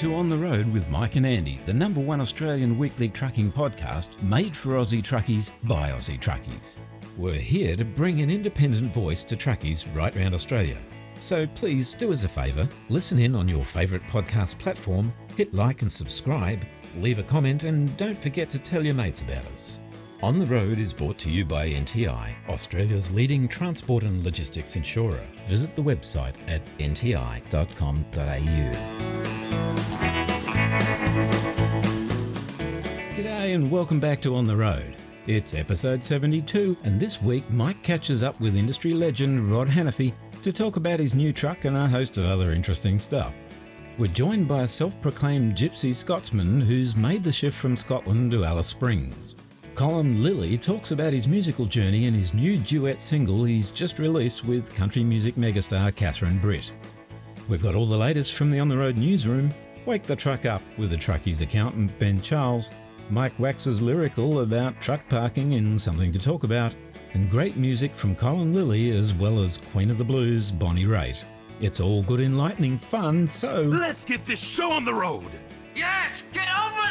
to On the Road with Mike and Andy, the number one Australian weekly trucking podcast made for Aussie truckies by Aussie truckies. We're here to bring an independent voice to truckies right round Australia. So please do us a favour, listen in on your favourite podcast platform, hit like and subscribe, leave a comment, and don't forget to tell your mates about us. On the Road is brought to you by NTI, Australia's leading transport and logistics insurer. Visit the website at nti.com.au. and welcome back to On the Road. It's episode 72, and this week Mike catches up with industry legend Rod Hannifey to talk about his new truck and a host of other interesting stuff. We're joined by a self proclaimed gypsy Scotsman who's made the shift from Scotland to Alice Springs. Colin Lillie talks about his musical journey and his new duet single he's just released with country music megastar Catherine Britt. We've got all the latest from the On the Road newsroom. Wake the truck up with the truckie's accountant Ben Charles. Mike waxes lyrical about truck parking in something to talk about, and great music from Colin Lillie as well as Queen of the Blues Bonnie Raitt. It's all good, enlightening fun, so. Let's get this show on the road! Yes, get on with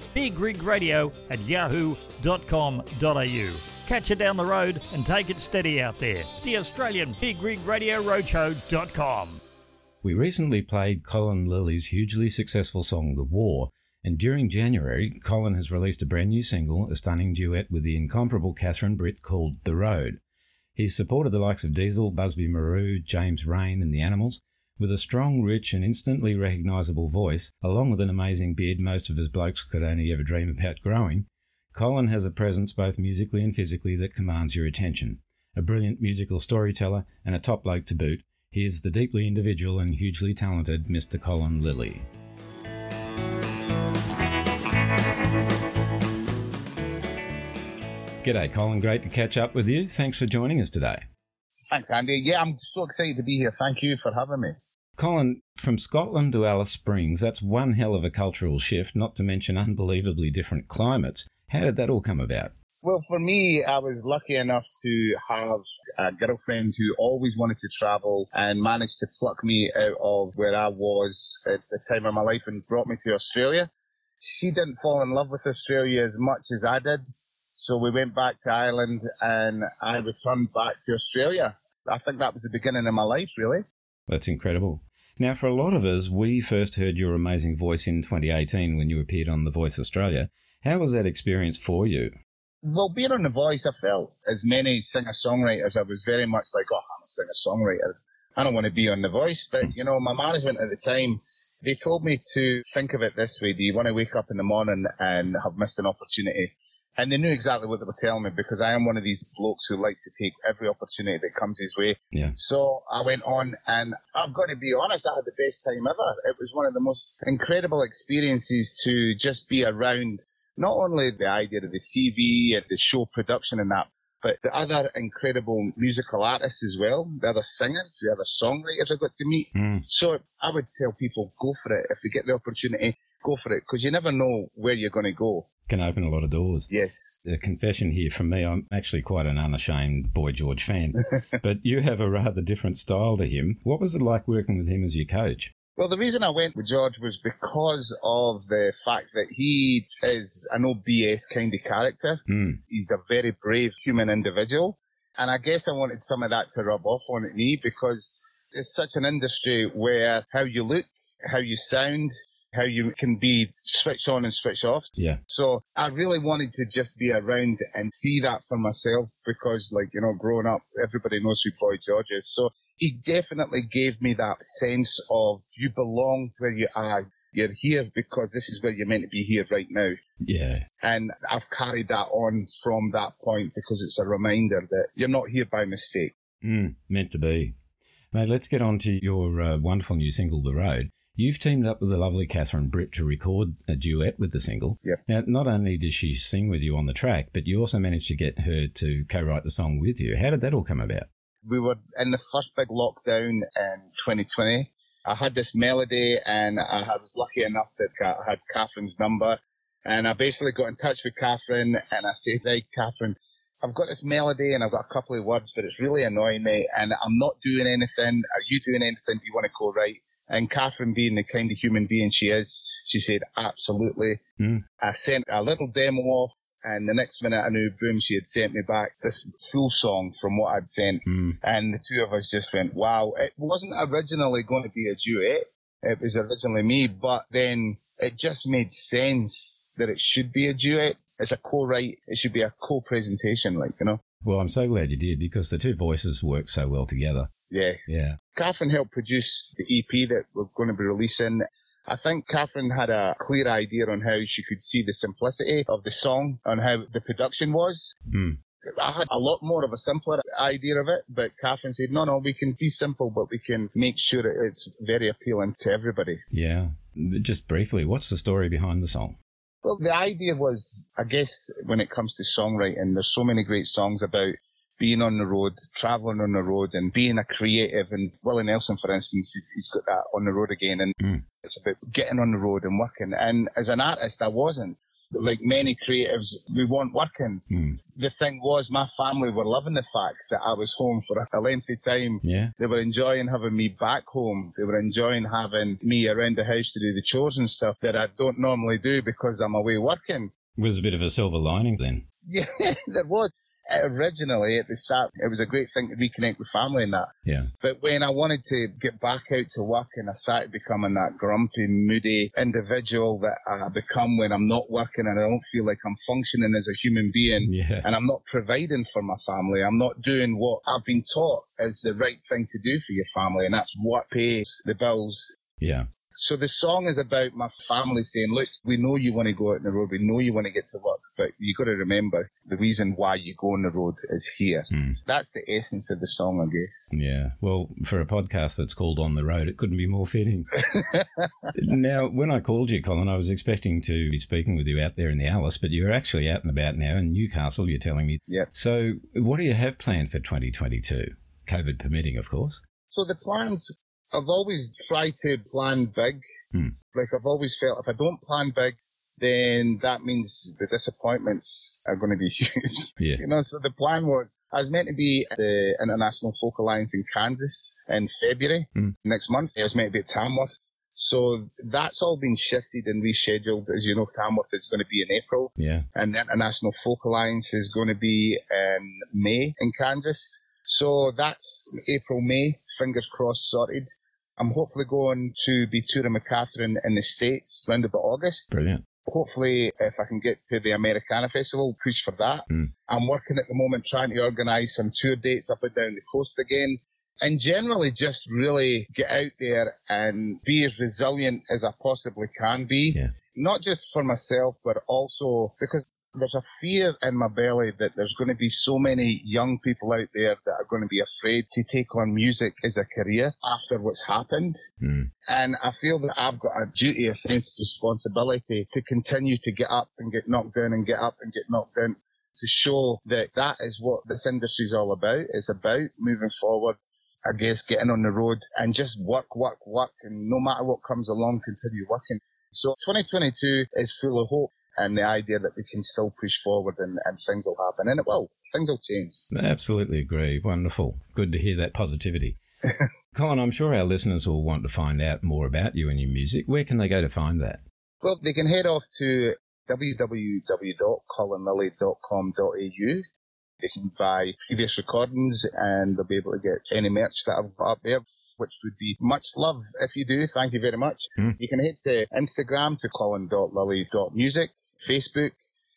bigrigradio at yahoo.com.au. Catch you down the road and take it steady out there. The Australian Big Rig Radio Roadshow.com. We recently played Colin Lillie's hugely successful song The War, and during January, Colin has released a brand new single, a stunning duet with the incomparable Catherine Britt called The Road. He's supported the likes of Diesel, Busby Marou, James Reyne, and the Animals, with a strong, rich, and instantly recognisable voice, along with an amazing beard most of his blokes could only ever dream about growing, Colin has a presence both musically and physically that commands your attention. A brilliant musical storyteller and a top bloke to boot, he is the deeply individual and hugely talented Mr. Colin Lillie. G'day, Colin. Great to catch up with you. Thanks for joining us today. Thanks, Andy. Yeah, I'm so excited to be here. Thank you for having me. Colin, from Scotland to Alice Springs, that's one hell of a cultural shift, not to mention unbelievably different climates. How did that all come about? Well, for me, I was lucky enough to have a girlfriend who always wanted to travel and managed to pluck me out of where I was at the time of my life and brought me to Australia. She didn't fall in love with Australia as much as I did. So we went back to Ireland and I returned back to Australia. I think that was the beginning of my life, really. That's incredible. Now, for a lot of us, we first heard your amazing voice in 2018 when you appeared on The Voice Australia. How was that experience for you? Well, being on The Voice, I felt, as many singer-songwriters, I was very much like, oh, I'm a singer-songwriter. I don't want to be on The Voice. But, you know, my management at the time, they told me to think of it this way. Do you want to wake up in the morning and have missed an opportunity and they knew exactly what they were telling me because I am one of these blokes who likes to take every opportunity that comes his way. Yeah. So I went on and I've got to be honest, I had the best time ever. It was one of the most incredible experiences to just be around not only the idea of the TV and the show production and that, but the other incredible musical artists as well, the other singers, the other songwriters I got to meet. Mm. So I would tell people, go for it. If they get the opportunity, go for it because you never know where you're going to go. Can open a lot of doors. Yes. The confession here from me, I'm actually quite an unashamed Boy George fan, but you have a rather different style to him. What was it like working with him as your coach? Well, the reason I went with George was because of the fact that he is an OBS kind of character. Mm. He's a very brave human individual. And I guess I wanted some of that to rub off on me because it's such an industry where how you look, how you sound, how you can be switch on and switch off. Yeah. So I really wanted to just be around and see that for myself because, like, you know, growing up, everybody knows who Boy George is. So he definitely gave me that sense of you belong where you are. You're here because this is where you're meant to be here right now. Yeah. And I've carried that on from that point because it's a reminder that you're not here by mistake. Mm, meant to be. Mate, let's get on to your uh, wonderful new single, The Road. You've teamed up with the lovely Catherine Britt to record a duet with the single. Yep. Now, not only does she sing with you on the track, but you also managed to get her to co-write the song with you. How did that all come about? We were in the first big lockdown in 2020. I had this melody and I was lucky enough that I had Catherine's number and I basically got in touch with Catherine and I said, Hey, Catherine, I've got this melody and I've got a couple of words, but it's really annoying me and I'm not doing anything. Are you doing anything? Do you want to co-write? And Catherine, being the kind of human being she is, she said, absolutely. Mm. I sent a little demo off and the next minute I knew, boom, she had sent me back this full song from what I'd sent. Mm. And the two of us just went, wow. It wasn't originally going to be a duet. It was originally me, but then it just made sense that it should be a duet. It's a co-write. It should be a co-presentation, like, you know? Well, I'm so glad you did because the two voices work so well together. Yeah. Yeah. Catherine helped produce the EP that we're going to be releasing. I think Catherine had a clear idea on how she could see the simplicity of the song and how the production was. Mm. I had a lot more of a simpler idea of it, but Catherine said, no, no, we can be simple, but we can make sure it's very appealing to everybody. Yeah. Just briefly, what's the story behind the song? Well, the idea was, I guess, when it comes to songwriting, there's so many great songs about being on the road, traveling on the road, and being a creative. And Willie Nelson, for instance, he's got that on the road again, and Mm. it's about getting on the road and working. And as an artist, I wasn't. Like many creatives, we weren't working. Mm. The thing was, my family were loving the fact that I was home for a lengthy time. Yeah. They were enjoying having me back home. They were enjoying having me around the house to do the chores and stuff that I don't normally do because I'm away working. Was a bit of a silver lining then. Yeah, there was. Originally, at the start, it was a great thing to reconnect with family and that. Yeah. But when I wanted to get back out to work and I started becoming that grumpy, moody individual that I become when I'm not working and I don't feel like I'm functioning as a human being Yeah. and I'm not providing for my family, I'm not doing what I've been taught is the right thing to do for your family and that's what pays the bills Yeah. So the song is about my family saying, look, we know you want to go out on the road. We know you want to get to work, but you've got to remember the reason why you go on the road is here. Mm. That's the essence of the song, I guess. Yeah. Well, for a podcast that's called On the Road, it couldn't be more fitting. now, when I called you, Colin, I was expecting to be speaking with you out there in the Alice, but you're actually out and about now in Newcastle, you're telling me. Yeah. So, what do you have planned for 2022? COVID permitting, of course. So the plans, I've always tried to plan big. Hmm. Like I've always felt if I don't plan big, then that means the disappointments are going to be huge. Yeah. You know, so the plan was I was meant to be at the International Folk Alliance in Kansas in February Hmm. next month. I was meant to be at Tamworth. So that's all been shifted and rescheduled. As you know, Tamworth is going to be in April Yeah. and the International Folk Alliance is going to be in May in Kansas. So that's April, May, fingers crossed sorted. I'm hopefully going to be touring with Catherine in the States around about August. Brilliant. Hopefully, if I can get to the Americana Festival, push for that. Mm. I'm working at the moment trying to organise some tour dates up and down the coast again. And generally just really get out there and be as resilient as I possibly can be. Yeah. Not just for myself, but also because there's a fear in my belly that there's going to be so many young people out there that are going to be afraid to take on music as a career after what's happened. Mm. And I feel that I've got a duty, a sense of responsibility to continue to get up and get knocked down and get up and get knocked down to show that that is what this industry is all about. It's about moving forward. I guess getting on the road and just work, work, work. And no matter what comes along, continue working. So 2022 is full of hope and the idea that we can still push forward and, and things will happen. And it will. Things will change. Absolutely agree. Wonderful. Good to hear that positivity. Colin, I'm sure our listeners will want to find out more about you and your music. Where can they go to find that? Well, they can head off to www.colinlilly.com.au. They can buy previous recordings and they'll be able to get any merch that I've got up there, which would be much love if you do. Thank you very much. Hmm. You can head to Instagram to colin.lilly.music, Facebook,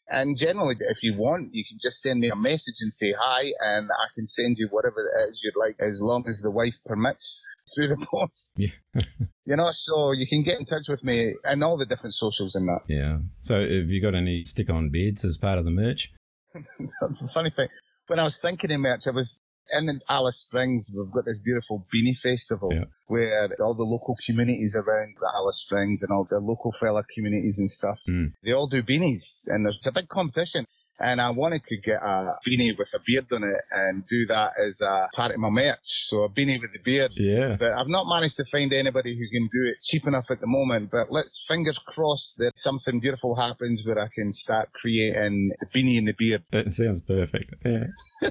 and generally, if you want, you can just send me a message and say hi, and I can send you whatever it is you'd like, as long as the wife permits through the post. Yeah. You know, so you can get in touch with me and all the different socials and that. Yeah. So, have you got any stick on beards as part of the merch? funny thing, when I was thinking of merch, I was in Alice Springs, we've got this beautiful beanie festival Yeah. where all the local communities around Alice Springs and all the local fella communities and stuff, Mm. they all do beanies and there's a big competition. And I wanted to get a beanie with a beard on it and do that as a part of my merch. So a beanie with the beard. Yeah. But I've not managed to find anybody who can do it cheap enough at the moment. But let's fingers crossed that something beautiful happens where I can start creating the beanie and the beard. That sounds perfect. Yeah.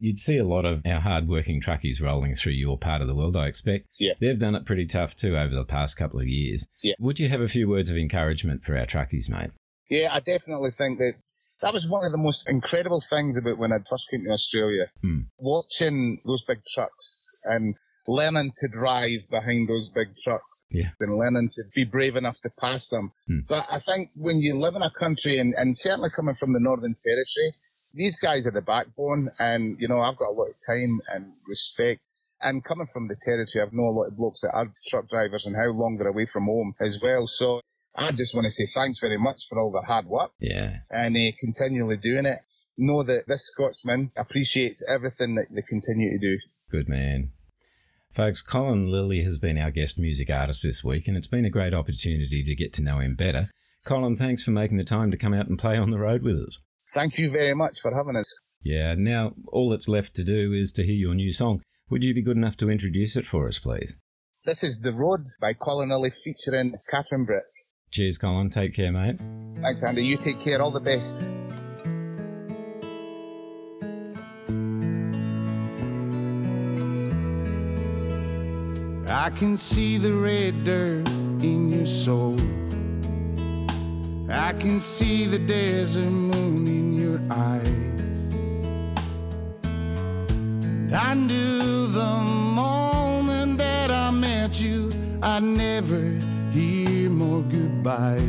You'd see a lot of our hard-working truckies rolling through your part of the world, I expect. Yeah. They've done it pretty tough too over the past couple of years. Yeah. Would you have a few words of encouragement for our truckies, mate? Yeah, I definitely think that that was one of the most incredible things about when I first came to Australia. Hmm. Watching those big trucks and learning to drive behind those big trucks Yeah. and learning to be brave enough to pass them. Hmm. But I think when you live in a country and, and certainly coming from the Northern Territory, these guys are the backbone and, you know, I've got a lot of time and respect. And coming from the territory, I've known a lot of blokes that are truck drivers and how long they're away from home as well. So I just want to say thanks very much for all the hard work Yeah. and uh, continually doing it. Know that this Scotsman appreciates everything that they continue to do. Good man. Folks, Colin Lillie has been our guest music artist this week, and it's been a great opportunity to get to know him better. Colin, thanks for making the time to come out and play on the road with us. Thank you very much for having us. Yeah, now all that's left to do is to hear your new song. Would you be good enough to introduce it for us, please? This is The Road by Colin Lillie featuring Catherine Britt. Cheers, Colin. Take care, mate. Thanks, Andy. You take care. All the best. I can see the red dirt in your soul. I can see the desert moon in your eyes. And I knew the moment that I met you, I'd never hear more goodbyes.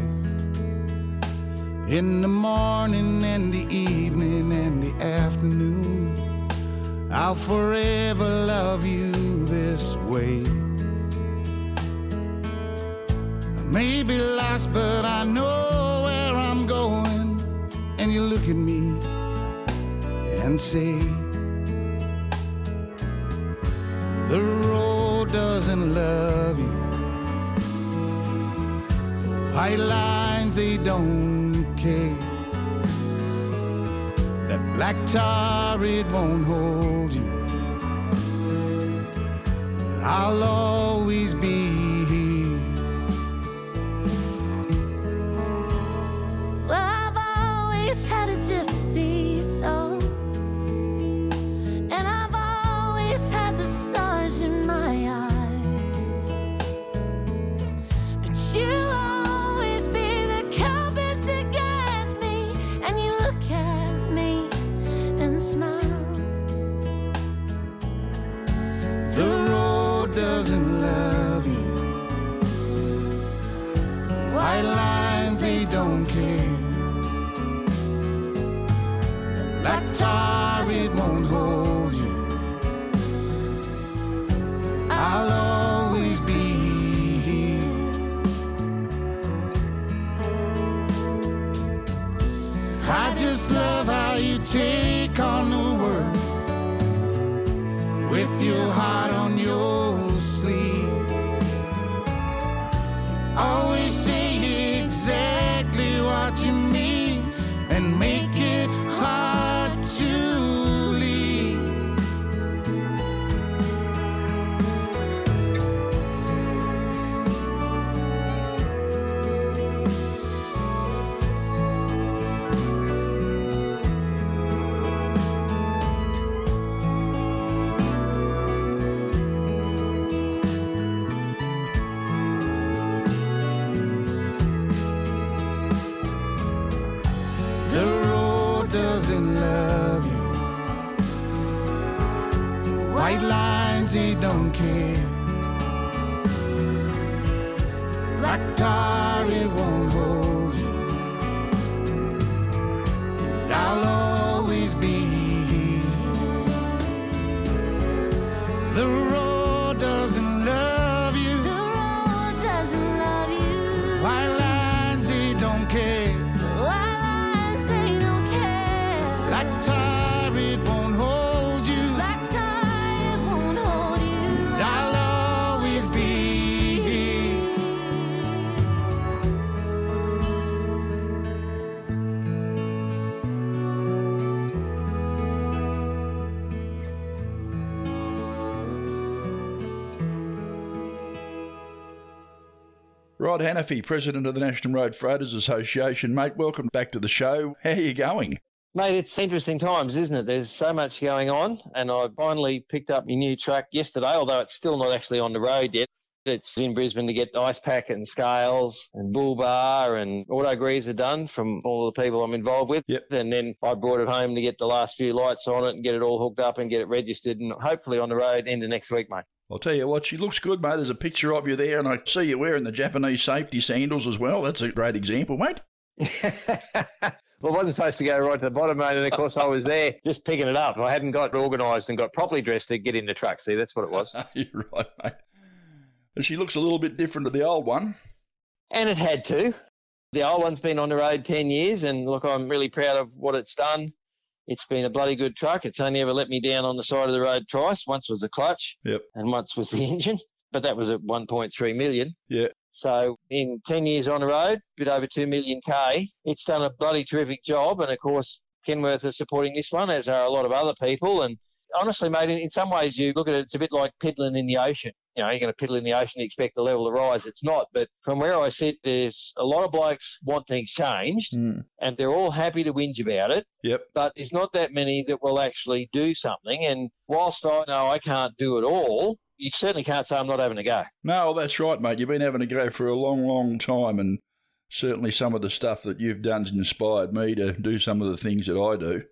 In the morning and the evening and the afternoon, I'll forever love you this way. I may be lost, but I know where I'm going. And you look at me and say, The road doesn't love White lines, they don't care. That black tar, it won't hold you. I'll always be I just love how you take on the world with your heart on your Rod Hannifey, President of the National Road Freighters Association. Mate, welcome back to the show. How are you going? Mate, it's interesting times, isn't it? There's so much going on, and I finally picked up my new truck yesterday, although it's still not actually on the road yet. It's in Brisbane to get ice pack and scales and bull bar and auto greaser done from all the people I'm involved with. Yep. And then I brought it home to get the last few lights on it and get it all hooked up and get it registered and hopefully on the road end of next week, mate. I'll tell you what, she looks good, mate. There's a picture of you there, and I see you wearing the Japanese safety sandals as well. That's a great example, mate. well, I wasn't supposed to go right to the bottom, mate, and of course I was there just picking it up. I hadn't got organised and got properly dressed to get in the truck. See, that's what it was. You're right, mate. And she looks a little bit different to the old one. And it had to. The old one's been on the road 10 years, and look, I'm really proud of what it's done. It's been a bloody good truck. It's only ever let me down on the side of the road twice. Once was the clutch, Yep. and once was the engine, but that was at 1.3 million. Yeah. So in 10 years on the road, bit over 2 million K, it's done a bloody terrific job. And of course, Kenworth are supporting this one, as are a lot of other people. And honestly, mate, in, in some ways, you look at it, it's a bit like piddling in the ocean. You know, you're going to piddle in the ocean and expect the level to rise. It's not. But from where I sit, there's a lot of blokes want things changed, Mm. and they're all happy to whinge about it. Yep. But there's not that many that will actually do something. And whilst I know I can't do it all, you certainly can't say I'm not having a go. No, that's right, mate. You've been having a go for a long, long time, and certainly some of the stuff that you've done's inspired me to do some of the things that I do.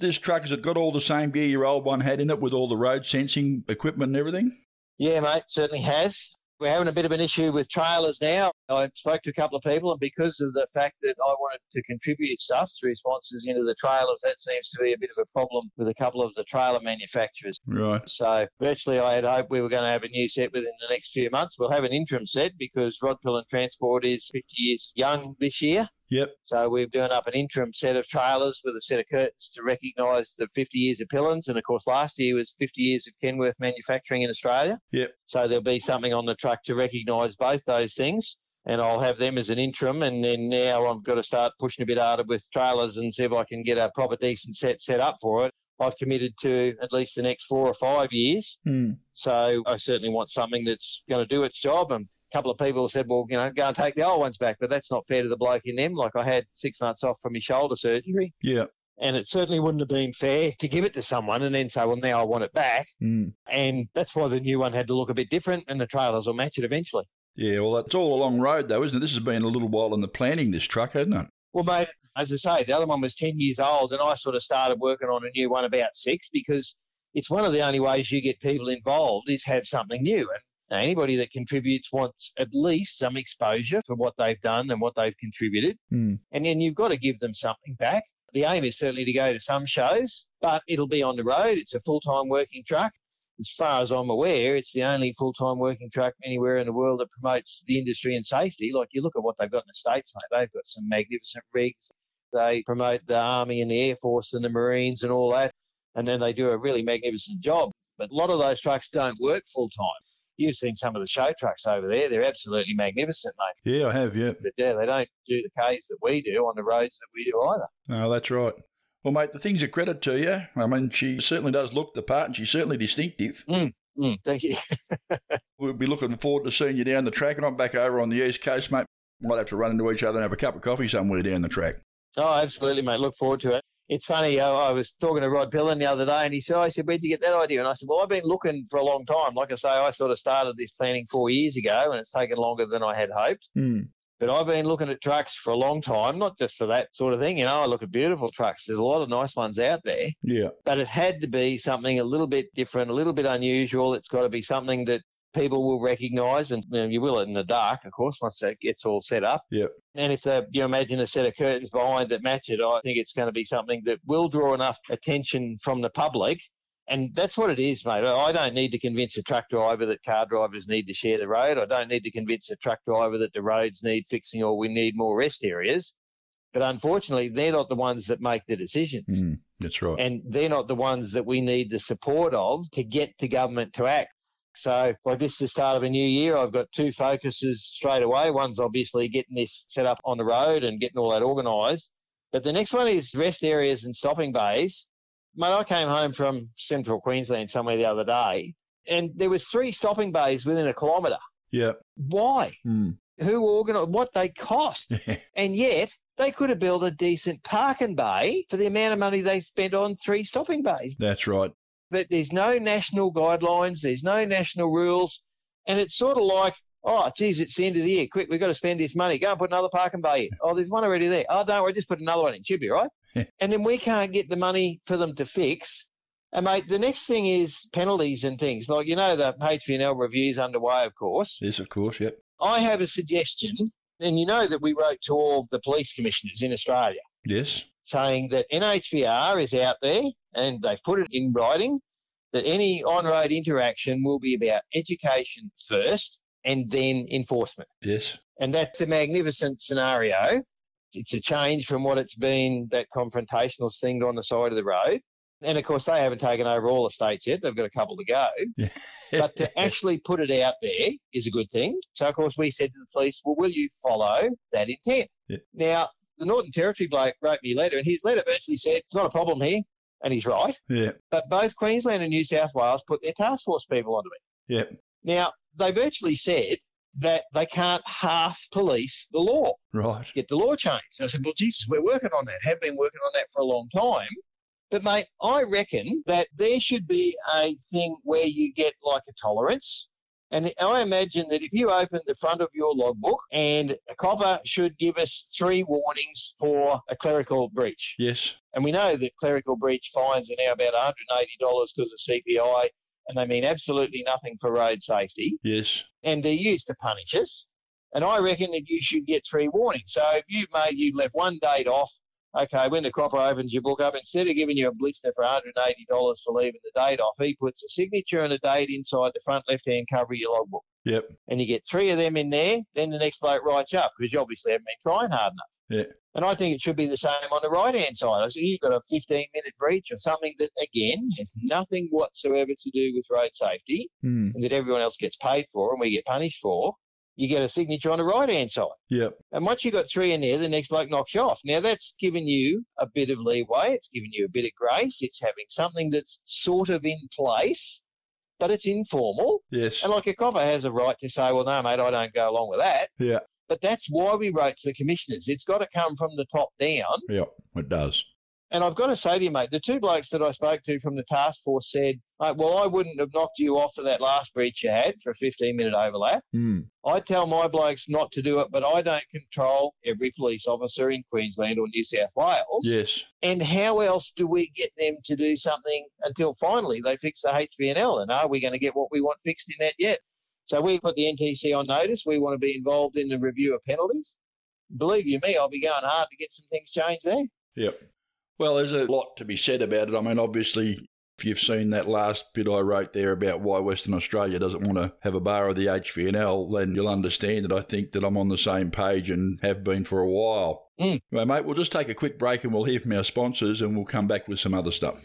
This truck, has it got all the same gear your old one had in it with all the road sensing equipment and everything? Yeah, mate, certainly has. We're having a bit of an issue with trailers now. I spoke to a couple of people, and because of the fact that I wanted to contribute stuff through sponsors into the trailers, that seems to be a bit of a problem with a couple of the trailer manufacturers. Right. So virtually, I had hoped we were going to have a new set within the next few months. We'll have an interim set because Rod Pilon Transport is 50 years young this year. Yep. So we're doing up an interim set of trailers with a set of curtains to recognise the 50 years of Pilons. And of course, last year was 50 years of Kenworth manufacturing in Australia. Yep. So there'll be something on the truck to recognise both those things. And I'll have them as an interim. And then now I've got to start pushing a bit harder with trailers and see if I can get a proper decent set set up for it. I've committed to at least the next four or five years. Hmm. So I certainly want something that's going to do its job. And couple of people said, well, you know, go and take the old ones back. But that's not fair to the bloke in them. Like I had six months off from my shoulder surgery. Yeah. And it certainly wouldn't have been fair to give it to someone and then say, well, now I want it back. Hmm. And that's why the new one had to look a bit different and the trailers will match it eventually. Yeah, well, that's all a long road, though, isn't it? This has been a little while in the planning, this truck, hasn't it? Well, mate, as I say, the other one was 10 years old, and I sort of started working on a new one about six because it's one of the only ways you get people involved is have something new. And now, anybody that contributes wants at least some exposure for what they've done and what they've contributed. Hmm. And then you've got to give them something back. The aim is certainly to go to some shows, but it'll be on the road. It's a full time working truck. As far as I'm aware, it's the only full time working truck anywhere in the world that promotes the industry and safety. Like you look at what they've got in the States, mate, they've got some magnificent rigs. They promote the Army and the Air Force and the Marines and all that. And then they do a really magnificent job. But a lot of those trucks don't work full time. You've seen some of the show trucks over there. They're absolutely magnificent, mate. Yeah, I have, yeah. But yeah, they don't do the Ks that we do on the roads that we do either. No, that's right. Well, mate, the thing's a credit to you. I mean, she certainly does look the part and she's certainly distinctive. Mm, mm, thank you. We'll be looking forward to seeing you down the track. And I'm back over on the East Coast, mate. Might have to run into each other and have a cup of coffee somewhere down the track. Oh, absolutely, mate. Look forward to it. It's funny. I was talking to Rod Pilon the other day, and he said, "I said, where'd you get that idea?" And I said, "Well, I've been looking for a long time. Like I say, I sort of started this planning four years ago, and it's taken longer than I had hoped. Hmm. But I've been looking at trucks for a long time, not just for that sort of thing. You know, I look at beautiful trucks. There's a lot of nice ones out there, Yeah. but it had to be something a little bit different, a little bit unusual. It's got to be something that people will recognise, and you, know, you will it in the dark, of course, once that gets all set up. Yep. And if the, you imagine a set of curtains behind that match it, I think it's going to be something that will draw enough attention from the public. And that's what it is, mate. I don't need to convince a truck driver that car drivers need to share the road. I don't need to convince a truck driver that the roads need fixing or we need more rest areas. But unfortunately, they're not the ones that make the decisions. Hmm. That's right. And they're not the ones that we need the support of to get the government to act. So, like this is the start of a new year. I've got two focuses straight away. One's obviously getting this set up on the road and getting all that organised. But the next one is rest areas and stopping bays. Mate, I came home from central Queensland somewhere the other day, and there was three stopping bays within a kilometre. Yeah. Why? Hmm. who organised? what they cost, and yet they could have built a decent parking bay for the amount of money they spent on three stopping bays. That's right. But there's no national guidelines, there's no national rules, and it's sort of like, oh, geez, it's the end of the year. Quick, we've got to spend this money. Go and put another parking bay in. Oh, there's one already there. Oh, don't worry, just put another one in. Should be right. and then we can't get the money for them to fix. And mate, the next thing is penalties and things. Like you know, the HVNL review's underway, of course. Yes, of course. Yep. I have a suggestion, and you know that we wrote to all the police commissioners in Australia Yes. Saying that NHVR is out there and they've put it in writing that any on road interaction will be about education first and then enforcement. Yes. And that's a magnificent scenario. It's a change from what it's been, that confrontational thing on the side of the road. And of course, they haven't taken over all the states yet. They've got a couple to go. but to actually put it out there is a good thing. So, of course, we said to the police, well, will you follow that intent? Yeah. Now, the Northern Territory bloke wrote me a letter, and his letter virtually said, it's not a problem here. And he's right. Yeah. But both Queensland and New South Wales put their task force people onto it. Yep. Now, they virtually said that they can't half police the law, Right. get the law changed. And I said, well, Jesus, we're working on that, have been working on that for a long time. But, mate, I reckon that there should be a thing where you get like a tolerance. And I imagine that if you open the front of your logbook and a copper should give us three warnings for a clerical breach. Yes. And we know that clerical breach fines are now about $180 because of CPI, and they mean absolutely nothing for road safety. Yes. And they're used to punish us. And I reckon that you should get three warnings. So if you've made, you've left one date off, okay, when the cropper opens your book up, instead of giving you a blister for $180 for leaving the date off, he puts a signature and a date inside the front left hand cover of your logbook. Yep. And you get three of them in there, then the next bloke writes up because you obviously haven't been trying hard enough. Yeah. And I think it should be the same on the right hand side. I said, you've got a 15 minute breach or something that, again, has nothing whatsoever to do with road safety Hmm. and that everyone else gets paid for and we get punished for. You get a signature on the right hand side. Yep. And once you've got three in there, the next bloke knocks you off. Now, that's given you a bit of leeway. It's given you a bit of grace. It's having something that's sort of in place, but it's informal. Yes. And like a copper has a right to say, well, no, mate, I don't go along with that. Yeah. But that's why we wrote to the commissioners. It's got to come from the top down. Yep. It does. And I've got to say to you, mate, the two blokes that I spoke to from the task force said, mate, well, I wouldn't have knocked you off for that last breach you had for a 15 minute overlap. Hmm. I tell my blokes not to do it, but I don't control every police officer in Queensland or New South Wales. Yes. And how else do we get them to do something until finally they fix the HVNL? And are we going to get what we want fixed in that yet? So we put the NTC on notice. We want to be involved in the review of penalties. Believe you me, I'll be going hard to get some things changed there. Yep. Well, there's a lot to be said about it. I mean, obviously, if you've seen that last bit I wrote there about why Western Australia doesn't want to have a bar of the HVNL, then you'll understand that I think that I'm on the same page and have been for a while. Mm. Well, mate, we'll just take a quick break and we'll hear from our sponsors and we'll come back with some other stuff.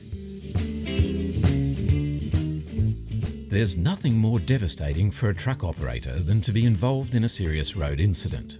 There's nothing more devastating for a truck operator than to be involved in a serious road incident.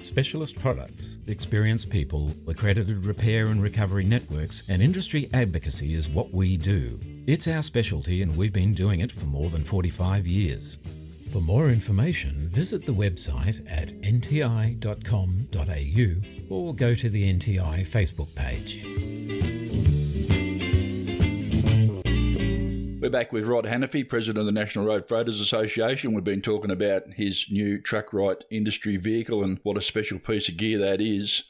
Specialist products, experienced people, accredited repair and recovery networks, and industry advocacy is what we do. It's our specialty, and we've been doing it for more than 45 years. For more information, visit the website at nti.com.au or go to the NTI Facebook page. We're back with Rod Hannifey, President of the National Road Freighters Association. We've been talking about his new truck right industry vehicle and what a special piece of gear that is.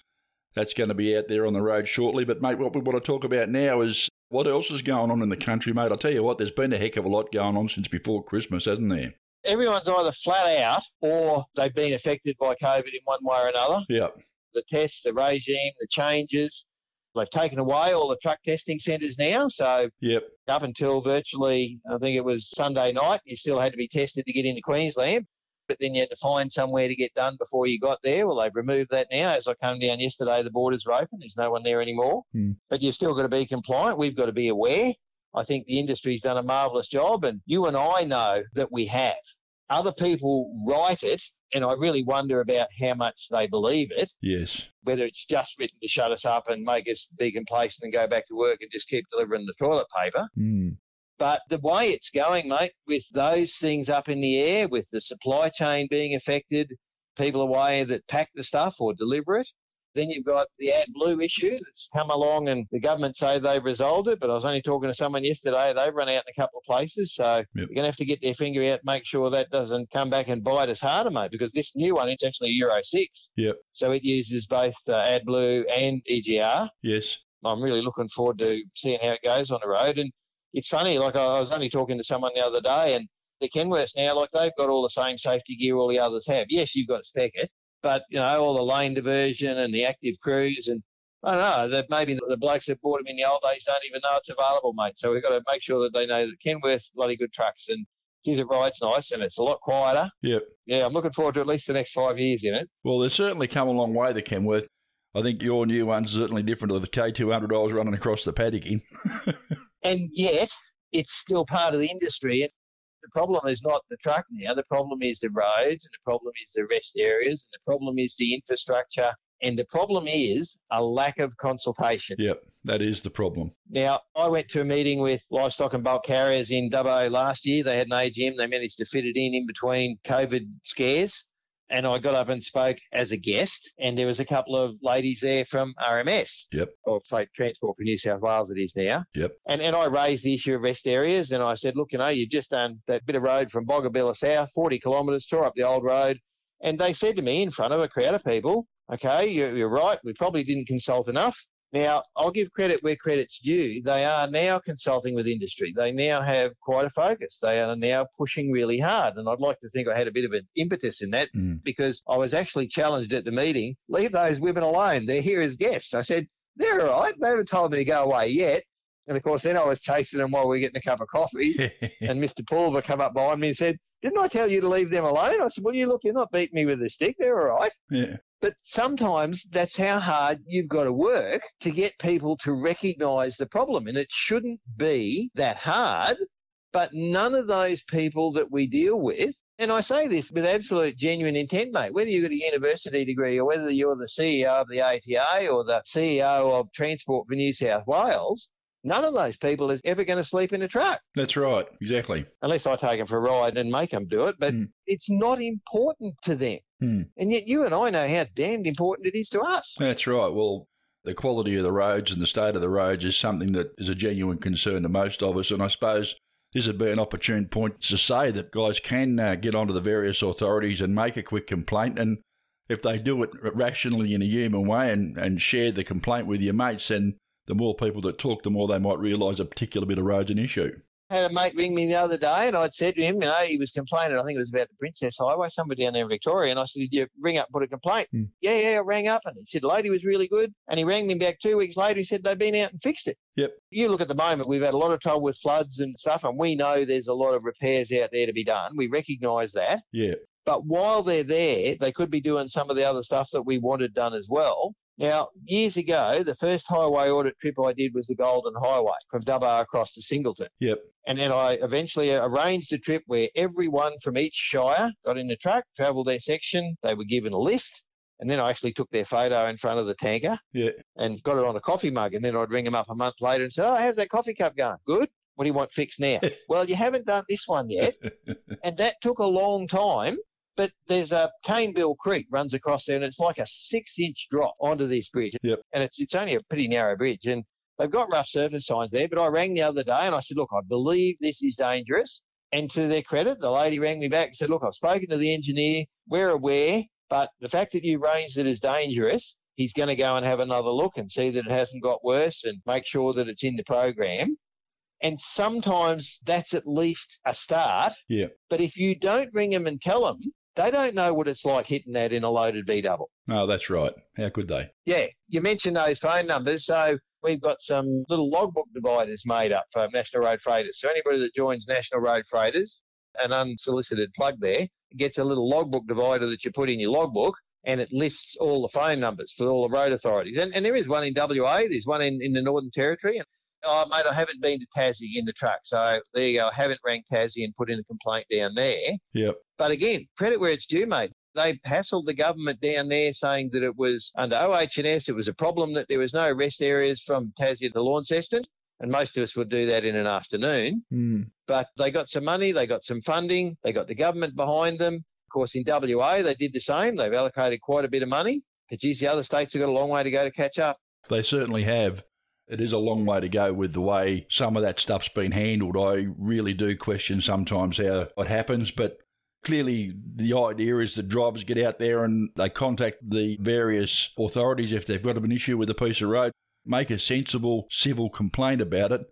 That's going to be out there on the road shortly. But, mate, what we want to talk about now is what else is going on in the country, mate. I'll tell you what, there's been a heck of a lot going on since before Christmas, hasn't there? Everyone's either flat out or they've been affected by COVID in one way or another. Yeah. The tests, the regime, the changes. They've taken away all the truck testing centres now. So Yep. up until virtually, I think it was Sunday night, you still had to be tested to get into Queensland. but then you had to find somewhere to get done before you got there. Well, they've removed that now. As I come down yesterday, the borders are open. There's no one there anymore. Hmm. But you've still got to be compliant. We've got to be aware. I think the industry's done a marvellous job, and you and I know that we have. Other people write it, and I really wonder about how much they believe it Yes. whether it's just written to shut us up and make us be complacent and go back to work and just keep delivering the toilet paper. Mm. But the way it's going, mate, with those things up in the air, with the supply chain being affected, people away that pack the stuff or deliver it, then you've got the AdBlue issue that's come along and the government say they've resolved it. But I was only talking to someone yesterday, they've run out in a couple of places. So you're going to have to get their finger out, make sure that doesn't come back and bite us harder, mate, because this new one, it's actually Euro 6. Yep. So it uses both uh, AdBlue and EGR. Yes. I'm really looking forward to seeing how it goes on the road. And it's funny, like I I was only talking to someone the other day, and the Kenworths now, like they've got all the same safety gear all the others have. Yes, you've got to spec it, but you know all the lane diversion and the active cruise and. I don't know that maybe the blokes that bought them in the old days don't even know it's available, mate. So we've got to make sure that they know that Kenworth's bloody good trucks and geez, it rides nice and it's a lot quieter. Yep. Yeah, I'm looking forward to at least the next five years in it. Well, they've certainly come a long way, the Kenworth. I think your new one's certainly different to the K200 I was running across the paddock in. and yet it's still part of the industry. The problem is not the truck now. The problem is the roads, and the problem is the rest areas, and the problem is the infrastructure, and the problem is a lack of consultation. Yep, that is the problem. Now, I went to a meeting with livestock and bulk carriers in Dubbo last year. They had an AGM. They managed to fit it in in between COVID scares. And I got up and spoke as a guest, and there was a couple of ladies there from RMS, Yep. or Freight Transport for New South Wales, it is now. Yep. And, and I raised the issue of rest areas, and I said, look, you know, you've just done that bit of road from Boggabilla South, 40 kilometres, tore up the old road. And they said to me in front of a crowd of people, okay, you're, you're right, we probably didn't consult enough. Now, I'll give credit where credit's due. They are now consulting with industry. They now have quite a focus. They are now pushing really hard. And I'd like to think I had a bit of an impetus in that mm. because I was actually challenged at the meeting leave those women alone. They're here as guests. I said, they're all right. They haven't told me to go away yet. And of course, then I was chasing them while we were getting a cup of coffee. and Mr. Pulver come up behind me and said, Didn't I tell you to leave them alone? I said, Well, you look, you're not beating me with a stick. They're all right. Yeah. But sometimes that's how hard you've got to work to get people to recognize the problem. And it shouldn't be that hard. But none of those people that we deal with, and I say this with absolute genuine intent, mate, whether you've got a university degree or whether you're the CEO of the ATA or the CEO of Transport for New South Wales, none of those people is ever going to sleep in a truck That's right, exactly. unless I take them for a ride and make them do it. But hmm. it's not important to them. Hmm. And yet you and I know how damned important it is to us. That's right. Well, the quality of the roads and the state of the roads is something that is a genuine concern to most of us. And I suppose this would be an opportune point to say that guys can uh, get onto the various authorities and make a quick complaint. And if they do it rationally in a human way and, and share the complaint with your mates, then the more people that talk, the more they might realise a particular bit of road's an issue. Had a mate ring me the other day and I'd said to him, you know, he was complaining, I think it was about the Princes Highway, somebody down there in Victoria. And I said, Did you ring up put a complaint? Hmm. Yeah, yeah, I rang up and he said, lady was really good. And he rang me back two weeks later. He said, They've been out and fixed it. Yep. You look at the moment, we've had a lot of trouble with floods and stuff, and we know there's a lot of repairs out there to be done. We recognise that. Yeah. But while they're there, they could be doing some of the other stuff that we wanted done as well. Now, years ago, the first highway audit trip I did was the Golden Highway from Dubbo across to Singleton. Yep. And then I eventually arranged a trip where everyone from each shire got in the truck, travelled their section. They were given a list. And then I actually took their photo in front of the tanker Yeah. and got it on a coffee mug. And then I'd ring them up a month later and say, Oh, how's that coffee cup going? Good. What do you want fixed now? well, you haven't done this one yet. and that took a long time. But there's a Canebill Creek runs across there, and it's like a six-inch drop onto this bridge. Yep. And it's it's only a pretty narrow bridge, and they've got rough surface signs there. But I rang the other day and I said, look, I believe this is dangerous. And to their credit, the lady rang me back and said, look, I've spoken to the engineer. We're aware, but the fact that you raised it as dangerous, he's going to go and have another look and see that it hasn't got worse and make sure that it's in the program. And sometimes that's at least a start. Yeah. But if you don't ring them and tell them, they don't know what it's like hitting that in a loaded B double. Oh, that's right. How could they? Yeah, you mentioned those phone numbers. So we've got some little logbook dividers made up for National Road Freighters. So anybody that joins National Road Freighters, an unsolicited plug there, gets a little logbook divider that you put in your logbook and it lists all the phone numbers for all the road authorities. And, and there is one in WA, there's one in, in the Northern Territory. And, oh, mate, I haven't been to Tassie in the truck. So there you go. I haven't rang Tassie and put in a complaint down there. Yep. But again, credit where it's due, mate. They hassled the government down there saying that it was under OH&S, it was a problem that there was no rest areas from Tassie to Launceston. And most of us would do that in an afternoon. Hmm. But they got some money, they got some funding, they got the government behind them. Of course, in WA, they did the same. They've allocated quite a bit of money. But geez, the other states have got a long way to go to catch up. They certainly have. It is a long way to go with the way some of that stuff's been handled. I really do question sometimes how it happens, but clearly the idea is that drivers get out there and they contact the various authorities if they've got an issue with a piece of road, make a sensible civil complaint about it,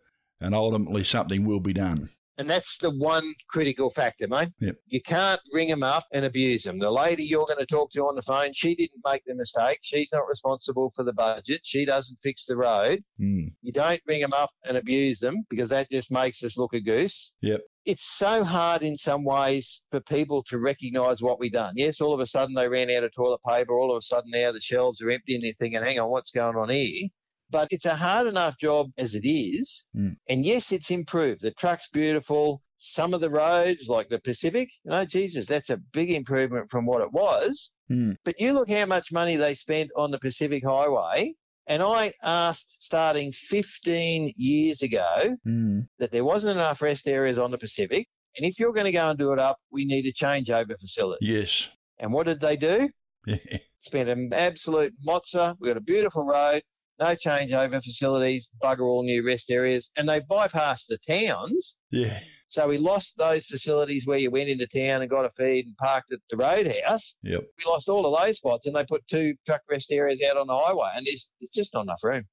and ultimately something will be done. And that's the one critical factor, mate. Yep. You can't ring them up and abuse them. The lady you're going to talk to on the phone, she didn't make the mistake. She's not responsible for the budget. She doesn't fix the road. Hmm. You don't ring them up and abuse them because that just makes us look a goose. Yep. It's so hard in some ways for people to recognise what we've done. Yes, all of a sudden they ran out of toilet paper. All of a sudden now the shelves are empty and they're thinking, hang on, what's going on here? But it's a hard enough job as it is. Mm. And yes, it's improved. The truck's beautiful. Some of the roads, like the Pacific, you know, Jesus, that's a big improvement from what it was. Hmm. But you look how much money they spent on the Pacific Highway. And I asked starting 15 years ago Hmm. that there wasn't enough rest areas on the Pacific. And if you're going to go and do it up, we need a changeover facility. Yes. And what did they do? Yeah. Spent an absolute mozza. We've got a beautiful road, no changeover facilities, bugger all new rest areas. And they bypassed the towns. Yeah. So we lost those facilities where you went into town and got a feed and parked at the roadhouse. Yep. We lost all of those spots and they put two truck rest areas out on the highway and there's, there's just not enough room.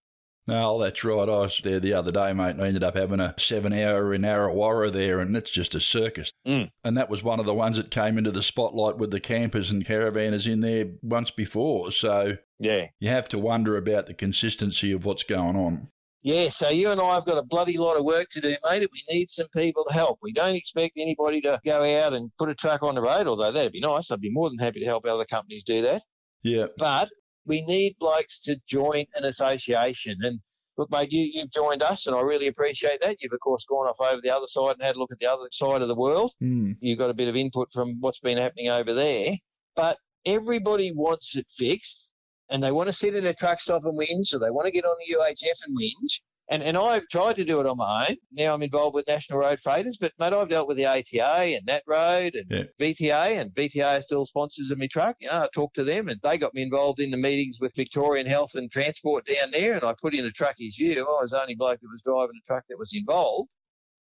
No, that's right. I was there the other day, mate, and I ended up having a seven hour in Arrawarra there, and it's just a circus. Mm. And that was one of the ones that came into the spotlight with the campers and caravanners in there once before. So Yeah. you have to wonder about the consistency of what's going on. Yeah, so you and I have got a bloody lot of work to do, mate. and We need some people to help. We don't expect anybody to go out and put a truck on the road, although that'd be nice. I'd be more than happy to help other companies do that. Yeah. But we need blokes to join an association. And look, mate, you, you've joined us, and I really appreciate that. You've, of course, gone off over the other side and had a look at the other side of the world. Hmm. You've got a bit of input from what's been happening over there. But everybody wants it fixed, and they want to sit in a truck stop and whinge, or they want to get on the UHF and whinge. And, and I've tried to do it on my own. Now I'm involved with National Road Freighters, but mate, I've dealt with the ATA and that road and Yeah. VTA, and VTA are still sponsors of my truck. You know, I talked to them, and they got me involved in the meetings with Victorian Health and Transport down there, and I put in a truckie's view. I was the only bloke that was driving a truck that was involved,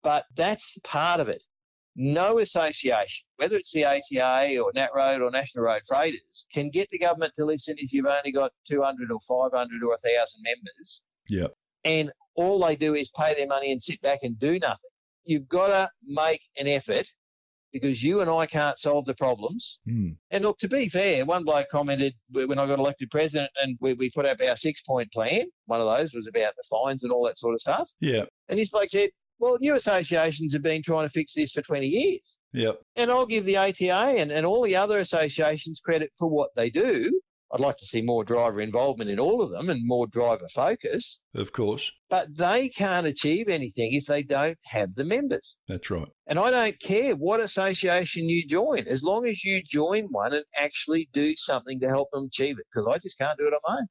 but that's part of it. No association, whether it's the ATA or Nat Road or National Road Freighters, can get the government to listen if you've only got 200 or 500 or 1,000 members Yep. And all they do is pay their money and sit back and do nothing. You've got to make an effort because you and I can't solve the problems. Hmm. And look, to be fair, one bloke commented when I got elected president and we, we put up our six point plan. One of those was about the fines and all that sort of stuff. Yeah. And this bloke said, well, new associations have been trying to fix this for 20 years. Yep. And I'll give the ATA and, and all the other associations credit for what they do. I'd like to see more driver involvement in all of them and more driver focus Of course. but they can't achieve anything if they don't have the members. That's right. And I don't care what association you join, as long as you join one and actually do something to help them achieve it, because I just can't do it on my own.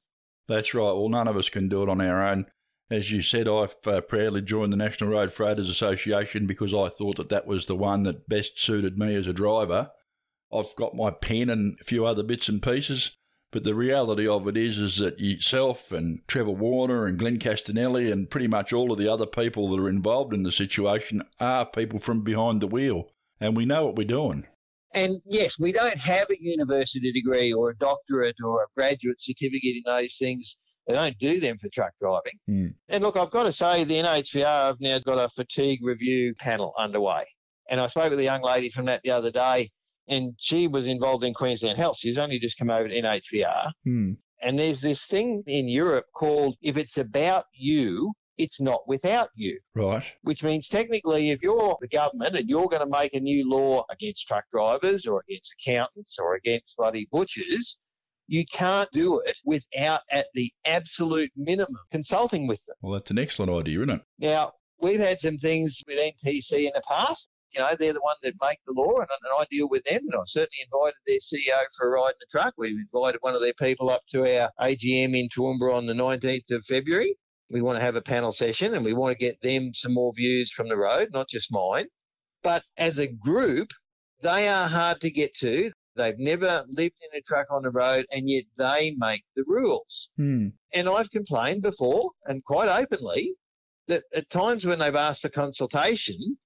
That's right. Well, none of us can do it on our own. As you said, I've uh, proudly joined the National Road Freighters Association because I thought that that was the one that best suited me as a driver. I've got my pen and a few other bits and pieces, but the reality of it is, is that yourself and Trevor Warner and Glenn Castanelli and pretty much all of the other people that are involved in the situation are people from behind the wheel, and we know what we're doing. And yes, we don't have a university degree or a doctorate or a graduate certificate in those things. They don't do them for truck driving. Hmm. And look, I've got to say, the NHVR have now got a fatigue review panel underway. And I spoke with a young lady from that the other day, and she was involved in Queensland Health. She's only just come over to NHVR. Hmm. And there's this thing in Europe called if it's about you, it's not without you. Right. Which means technically, if you're the government and you're going to make a new law against truck drivers or against accountants or against bloody butchers, you can't do it without, at the absolute minimum, consulting with them. Well, that's an excellent idea, isn't it? Now, we've had some things with NTC in the past. You know, they're the one that make the law, and, and I deal with them. And I've certainly invited their CEO for a ride in the truck. We've invited one of their people up to our AGM in Toowoomba on the 19th of February. We want to have a panel session, and we want to get them some more views from the road, not just mine. But as a group, they are hard to get to. They've never lived in a truck on the road, and yet they make the rules. Hmm. And I've complained before, and quite openly, that at times when they've asked for consultation,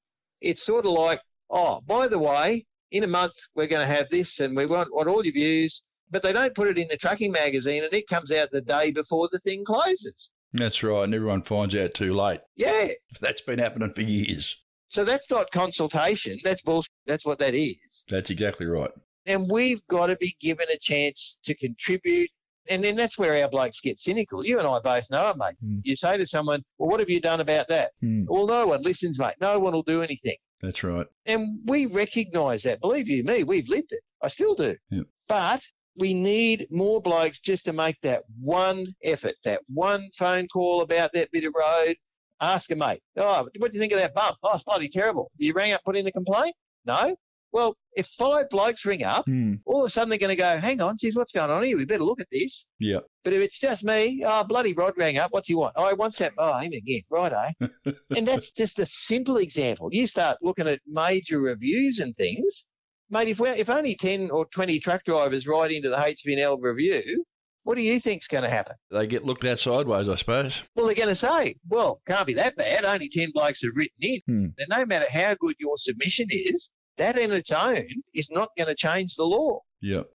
it's sort of like, oh, by the way, in a month we're going to have this, and we want, want all your views. But they don't put it in the trucking magazine, and it comes out the day before the thing closes. That's right, and everyone finds out too late. Yeah. That's been happening for years. So that's not consultation. That's bullshit. That's what that is. That's exactly right. And we've got to be given a chance to contribute. And then that's where our blokes get cynical. You and I both know it, mate. You say to someone, well, what have you done about that? Hmm. Well, no one listens, mate. No one will do anything. That's right. And we recognise that. Believe you me, we've lived it. I still do. Yep. But we need more blokes just to make that one effort, that one phone call about that bit of road. Ask a mate, oh, what do you think of that bump? Oh, it's bloody terrible. You rang up, put in a complaint? No? Well, if five blokes ring up, Hmm. all of a sudden they're going to go, hang on, geez, what's going on here? We better look at this. Yeah. But if it's just me, oh, bloody Rod rang up. What's he want? Oh, he wants that. Oh, him again. Right, eh? and that's just a simple example. You start looking at major reviews and things. Mate, if, we're, if only 10 or 20 truck drivers write into the HVNL review, what do you think's going to happen? They get looked at sideways, I suppose. Well, they're going to say, well, can't be that bad. Only 10 blokes have written in. Hmm. And no matter how good your submission is, that in its own is not going to change the law. Yep.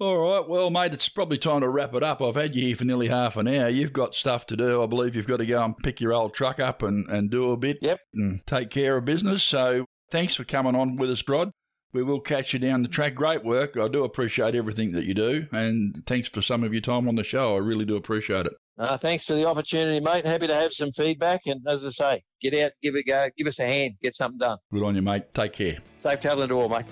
All right, well, mate, it's probably time to wrap it up. I've had you here for nearly half an hour. You've got stuff to do. I believe you've got to go and pick your old truck up and, and do a bit yep. and take care of business. So thanks for coming on with us, Rod. We will catch you down the track. Great work. I do appreciate everything that you do. And thanks for some of your time on the show. I really do appreciate it. Uh, thanks for the opportunity, mate. Happy to have some feedback. And as I say, get out, give it a go, give us a hand, get something done. Good on you, mate. Take care. Safe travelling to all, mate.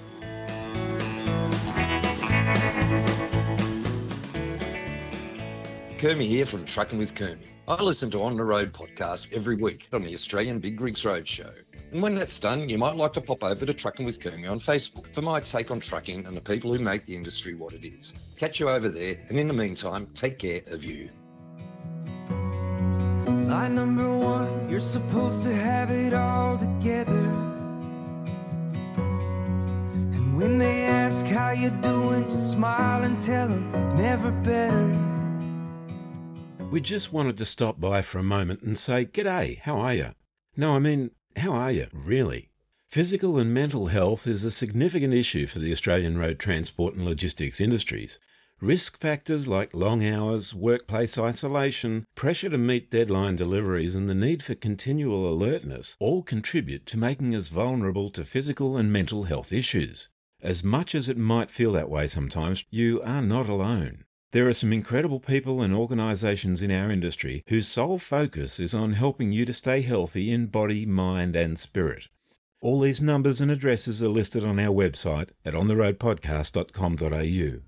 Kermie here from Trucking with Kermie. I listen to On the Road podcast every week on the Australian Big Rigs Road Show. And when that's done, you might like to pop over to Trucking with Kermie on Facebook for my take on trucking and the people who make the industry what it is. Catch you over there, and in the meantime, take care of you. Line number one, you're supposed to have it all together. And when they ask how you're doing, just smile and tell them never better. We just wanted to stop by for a moment and say, G'day, how are you? No, I mean, how are you, really? Physical and mental health is a significant issue for the Australian road transport and logistics industries. Risk factors like long hours, workplace isolation, pressure to meet deadline deliveries, and the need for continual alertness all contribute to making us vulnerable to physical and mental health issues. As much as it might feel that way sometimes, you are not alone. There are some incredible people and organisations in our industry whose sole focus is on helping you to stay healthy in body, mind, and spirit. All these numbers and addresses are listed on our website at ontheroadpodcast.com.au.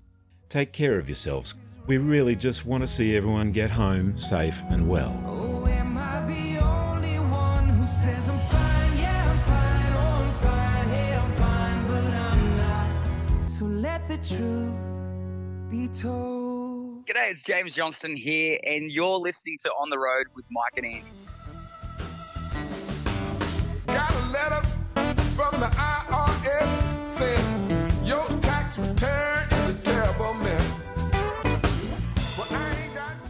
Take care of yourselves. We really just want to see everyone get home safe and well. Oh, am I the only one who says I'm fine? Yeah, fine. Oh, fine. Hey, I'm fine, but I'm not. So let the truth be told. G'day, it's James Johnston here, and you're listening to On the Road with Mike and Andy. Got a letter from the IRS saying your tax return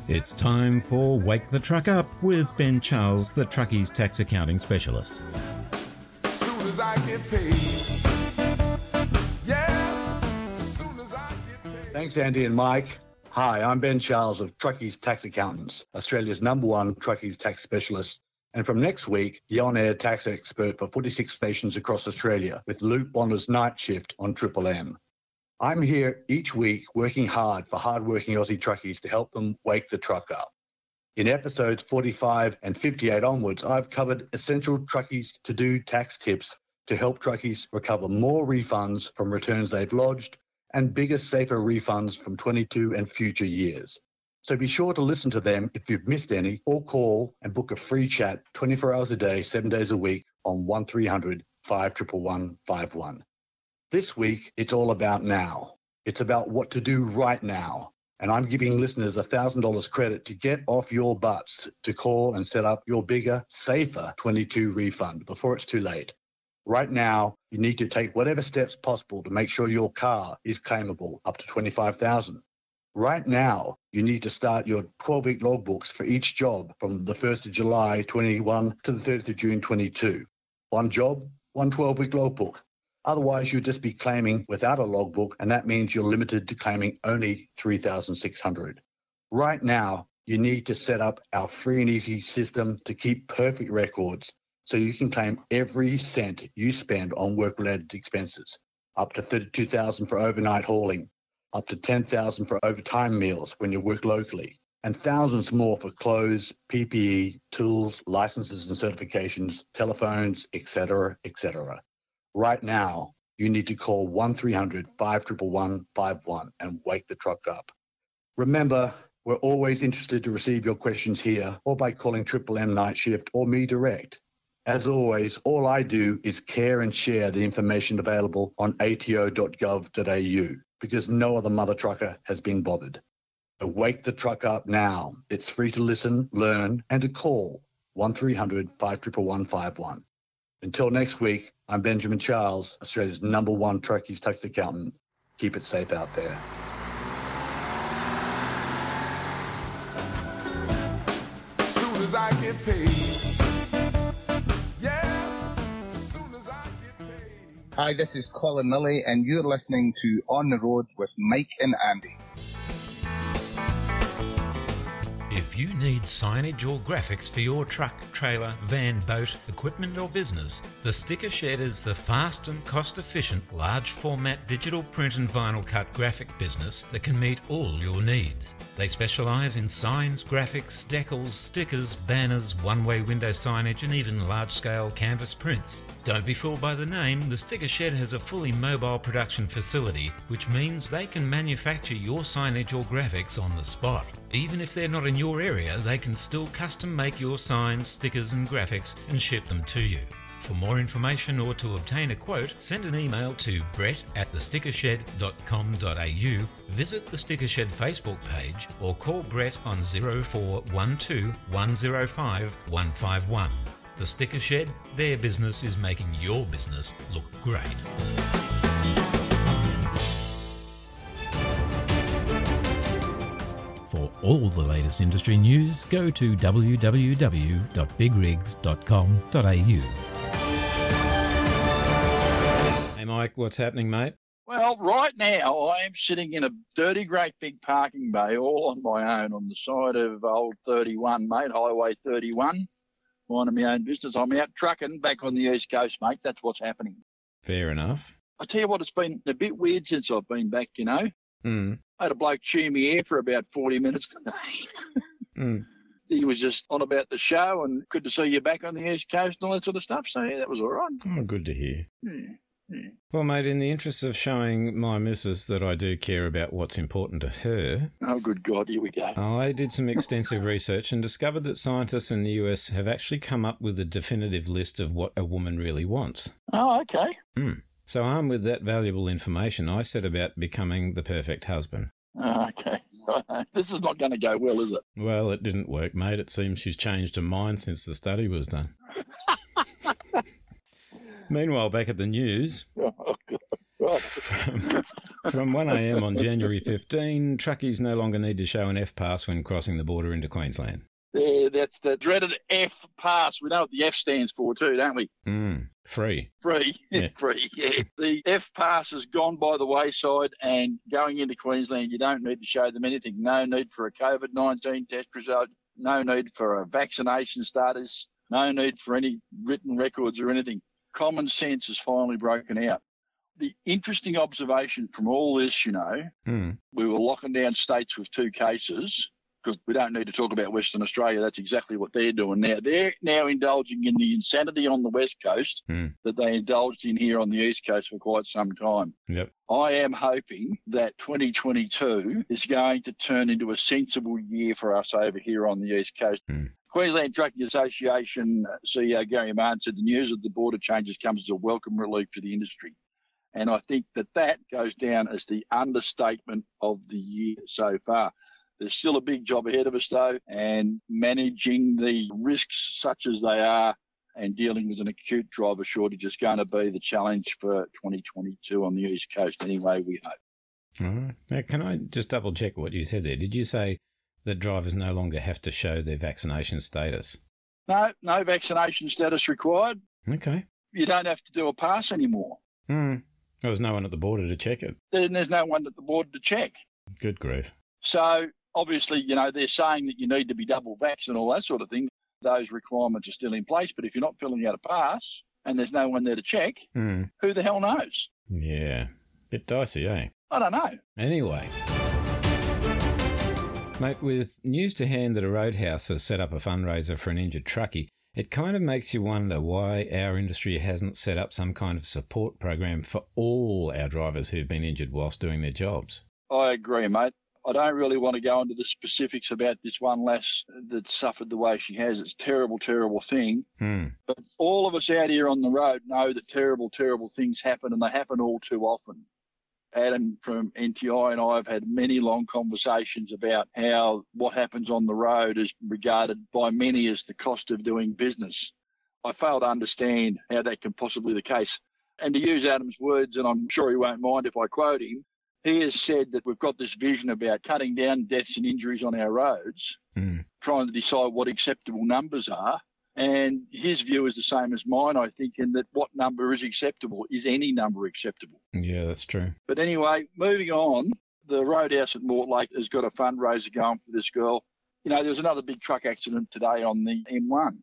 It's time for Wake the Truck Up with Ben Charles, the Truckies tax accounting specialist. Soon as I get paid. Yeah, as I get paid. Thanks, Andy and Mike. Hi, I'm Ben Charles of Truckies Tax Accountants, Australia's number one Truckies tax specialist. And from next week, the on air tax expert for 46 stations across Australia with Luke Bona's night shift on Triple M. I'm here each week working hard for hardworking Aussie truckies to help them wake the truck up. In episodes 45 and 58 onwards, I've covered essential truckies to do tax tips to help truckies recover more refunds from returns they've lodged and bigger, safer refunds from 22 and future years. So be sure to listen to them if you've missed any or call and book a free chat 24 hours a day, seven days a week on 1300 515151. This week, it's all about now. It's about what to do right now. And I'm giving listeners $1,000 credit to get off your butts to call and set up your bigger, safer 22 refund before it's too late. Right now, you need to take whatever steps possible to make sure your car is claimable up to 25,000. Right now, you need to start your 12-week logbooks for each job from the 1st of July 21 to the 30th of June 22. One job, one 12-week logbook. Otherwise, you'll just be claiming without a logbook, and that means you're limited to claiming only 3,600. Right now, you need to set up our free and easy system to keep perfect records so you can claim every cent you spend on work-related expenses, up to 32,000 for overnight hauling, up to 10,000 for overtime meals when you work locally, and thousands more for clothes, PPE, tools, licenses and certifications, telephones, etc., etc. Right now, you need to call 1300 511 51 and wake the truck up. Remember, we're always interested to receive your questions here or by calling Triple M Night Shift or me direct. As always, all I do is care and share the information available on ato.gov.au because no other mother trucker has been bothered. So wake the truck up now. It's free to listen, learn, and to call 1300 5151. Until next week, I'm Benjamin Charles, Australia's number one truckies tax accountant. Keep it safe out there. Soon as I get paid. Yeah, soon as I get paid. Hi, this is Colin Lillie, and you're listening to On the Road with Mike and Andy. You need signage or graphics for your truck, trailer, van, boat, equipment, or business, the Sticker Shed is the fast and cost efficient large format digital print and vinyl cut graphic business that can meet all your needs. They specialise in signs, graphics, decals, stickers, banners, one way window signage, and even large scale canvas prints. Don't be fooled by the name, the Sticker Shed has a fully mobile production facility, which means they can manufacture your signage or graphics on the spot. Even if they're not in your area, they can still custom make your signs, stickers, and graphics and ship them to you. For more information or to obtain a quote, send an email to brett at thestickershed.com.au, visit the Sticker Shed Facebook page, or call Brett on 0412 105 151. The Sticker Shed, their business is making your business look great. For all the latest industry news, go to www.bigrigs.com.au. Hey Mike, what's happening, mate? Well, right now I am sitting in a dirty, great big parking bay all on my own on the side of old 31, mate, Highway 31. Minding my own business. I'm out trucking back on the East Coast, mate. That's what's happening. Fair enough. I tell you what, it's been a bit weird since I've been back, you know. Mm. I had a bloke chew me ear for about 40 minutes today. Mm. he was just on about the show and good to see you back on the East Coast and all that sort of stuff. So, yeah, that was all right. Oh, good to hear. Yeah, yeah. Well, mate, in the interest of showing my missus that I do care about what's important to her, Oh, good God, here we go. I did some extensive research and discovered that scientists in the US have actually come up with a definitive list of what a woman really wants. Oh, okay. Hmm. So, armed with that valuable information, I set about becoming the perfect husband. Oh, okay. this is not going to go well, is it? Well, it didn't work, mate. It seems she's changed her mind since the study was done. Meanwhile, back at the news, Oh, Right. from, from 1am on January 15, truckies no longer need to show an F pass when crossing the border into Queensland. There, that's the dreaded F pass. We know what the F stands for too, don't we? Mm, free. Free, Yeah. free. Yeah. The F pass has gone by the wayside, and going into Queensland, you don't need to show them anything. No need for a COVID nineteen test result. No need for a vaccination status. No need for any written records or anything. Common sense has finally broken out. The interesting observation from all this, you know, Mm. we were locking down states with two cases. Because we don't need to talk about Western Australia. That's exactly what they're doing now. They're now indulging in the insanity on the West Coast Hmm. that they indulged in here on the East Coast for quite some time. Yep. I am hoping that 2022 is going to turn into a sensible year for us over here on the East Coast. Queensland Trucking Association CEO Gary Mahon said the news of the border changes comes as a welcome relief to the industry. And I think that that goes down as the understatement of the year so far. There's still a big job ahead of us, though, and managing the risks such as they are and dealing with an acute driver shortage is going to be the challenge for 2022 on the East Coast, anyway, we hope. All right. Now, can I just double check what you said there? Did you say that drivers no longer have to show their vaccination status? No, no vaccination status required. Okay. You don't have to do a pass anymore. Hmm. There was no one at the border to check it. Then there's no one at the border to check. Good grief. So obviously, you know, they're saying that you need to be double vaxxed and all that sort of thing. Those requirements are still in place. But if you're not filling out a pass and there's no one there to check, Hmm. who the hell knows? Yeah. Bit dicey, eh? I don't know. Anyway. Mate, with news to hand that a roadhouse has set up a fundraiser for an injured truckie, it kind of makes you wonder why our industry hasn't set up some kind of support program for all our drivers who've been injured whilst doing their jobs. I agree, mate. I don't really want to go into the specifics about this one lass that suffered the way she has. It's a terrible, terrible thing. Hmm. But all of us out here on the road know that terrible, terrible things happen, and they happen all too often. Adam from NTI and I have had many long conversations about how what happens on the road is regarded by many as the cost of doing business. I fail to understand how that can possibly be the case. And to use Adam's words, and I'm sure he won't mind if I quote him, he has said that we've got this vision about cutting down deaths and injuries on our roads, Hmm. trying to decide what acceptable numbers are. And his view is the same as mine, I think, in that what number is acceptable? Is any number acceptable? Yeah, that's true. But anyway, moving on, the Roadhouse at Mortlake has got a fundraiser going for this girl. You know, there was another big truck accident today on the M1.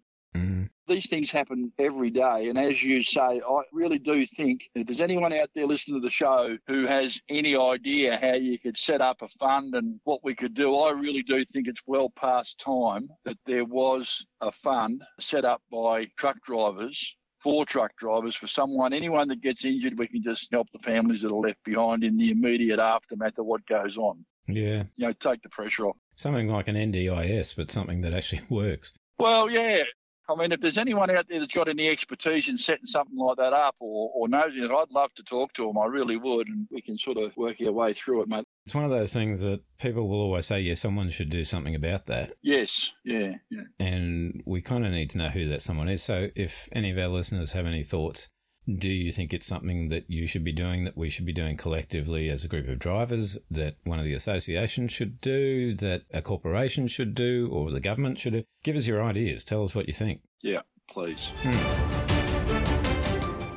These things happen every day. And as you say, I really do think if there's anyone out there listening to the show who has any idea how you could set up a fund and what we could do, I really do think it's well past time that there was a fund set up by truck drivers for truck drivers, for someone, anyone that gets injured, we can just help the families that are left behind in the immediate aftermath of what goes on. Yeah. You know, take the pressure off. Something like an NDIS, but something that actually works. Well, yeah. I mean, if there's anyone out there that's got any expertise in setting something like that up or, or knows it, I'd love to talk to them. I really would, and we can sort of work our way through it, mate. It's one of those things that people will always say, yeah, someone should do something about that. Yes, yeah, yeah. And we kind of need to know who that someone is. So if any of our listeners have any thoughts, do you think it's something that you should be doing, that we should be doing collectively as a group of drivers, that one of the associations should do, that a corporation should do, or the government should do? Give us your ideas. Tell us what you think. Yeah, please. Hmm.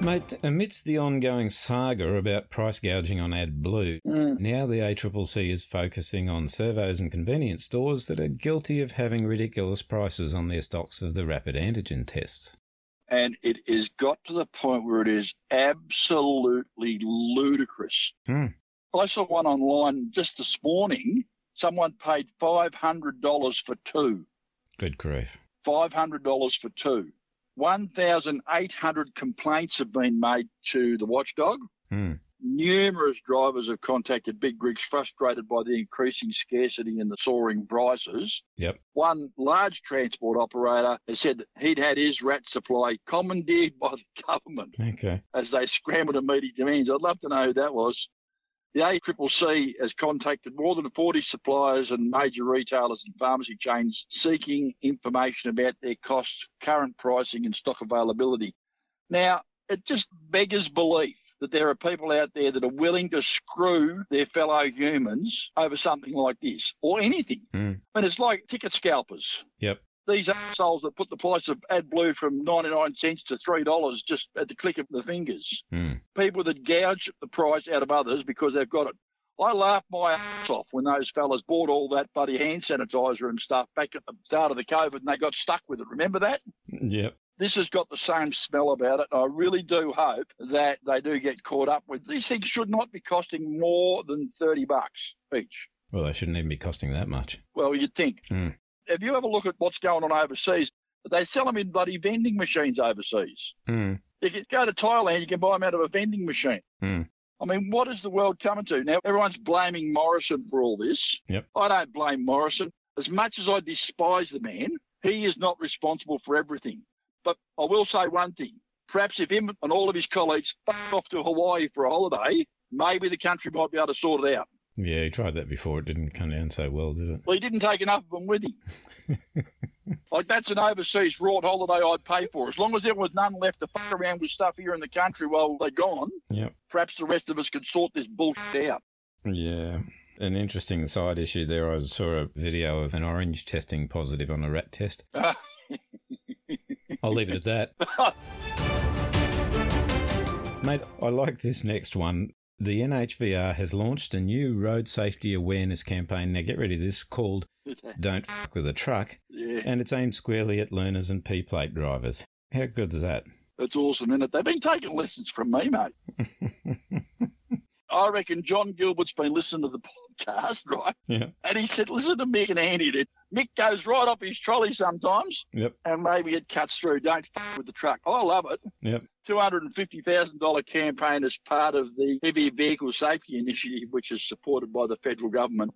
Mate, amidst the ongoing saga about price gouging on AdBlue, hmm. now the ACCC is focusing on servos and convenience stores that are guilty of having ridiculous prices on their stocks of the rapid antigen tests. And it has got to the point where it is absolutely ludicrous. Hmm. I saw one online just this morning. Someone paid $500 for two. Good grief. $500 for two. 1,800 complaints have been made to the watchdog. Hmm. Numerous drivers have contacted Big Rigs frustrated by the increasing scarcity and the soaring prices. Yep. One large transport operator has said that he'd had his rat supply commandeered by the government Okay. as they scramble to meet his demands. I'd love to know who that was. The ACCC has contacted more than 40 suppliers and major retailers and pharmacy chains seeking information about their costs, current pricing, and stock availability. Now, it just beggars belief that there are people out there that are willing to screw their fellow humans over something like this or anything. Hmm. I mean, it's like ticket scalpers Yep. these assholes that put the price of AdBlue from 99 cents to $3 just at the click of the fingers. Hmm. People that gouge the price out of others because they've got it. I laughed my ass off when those fellas bought all that bloody hand sanitizer and stuff back at the start of the COVID and they got stuck with it. Remember that? Yep. This has got the same smell about it. I really do hope that they do get caught up with. These things should not be costing more than 30 bucks each. Well, they shouldn't even be costing that much. Well, you'd think. Hmm. If you ever look at what's going on overseas, they sell them in bloody vending machines overseas. Hmm. If you go to Thailand, you can buy them out of a vending machine. Hmm. I mean, what is the world coming to? Now, everyone's blaming Morrison for all this. Yep. I don't blame Morrison. As much as I despise the man, he is not responsible for everything. But I will say one thing. Perhaps if him and all of his colleagues f- off to Hawaii for a holiday, maybe the country might be able to sort it out. Yeah, he tried that before. It didn't come down so well, did it? Well, he didn't take enough of them with him. like, that's an overseas rort holiday I'd pay for. As long as there was none left to fuck around with stuff here in the country while they're gone, Yep. perhaps the rest of us could sort this bullshit out. Yeah. An interesting side issue there. I saw a video of an orange testing positive on a rat test. I'll leave it at that. Mate, I like this next one. The NHVR has launched a new road safety awareness campaign. Now, get ready to this called Don't Fuck with a Truck. Yeah. And it's aimed squarely at learners and P plate drivers. How good is that? That's awesome, isn't it? They've been taking lessons from me, mate. I reckon John Gilbert's been listening to the podcast, right? Yeah. And he said, listen to Mick and Andy. That Mick goes right up his trolley sometimes, Yep. and maybe it cuts through. Don't f- with the truck. I love it. Yep. $250,000 campaign as part of the Heavy Vehicle Safety Initiative, which is supported by the federal government.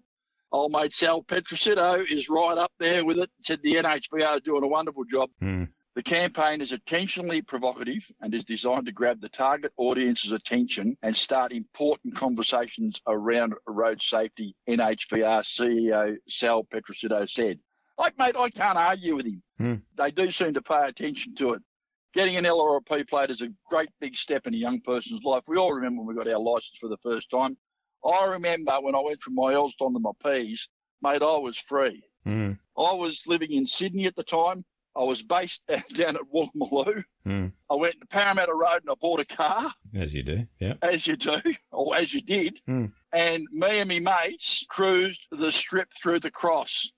Old mate Sal Petroccitto is right up there with it. Said the NHVR is doing a wonderful job. Hmm. The campaign is intentionally provocative and is designed to grab the target audience's attention and start important conversations around road safety, NHVR CEO Sal Petroccitto said. Like, mate, I can't argue with him. Hmm. They do seem to pay attention to it. Getting an L or a P plate is a great big step in a young person's life. We all remember when we got our license for the first time. I remember when I went from my L's down to my P's, mate, I was free. Hmm. I was living in Sydney at the time. I was based down at Woolloomooloo. Hmm. I went to Parramatta Road and I bought a car, As you do. Yeah. as you do, or as you did. Hmm. And me and me mates cruised the strip through the cross.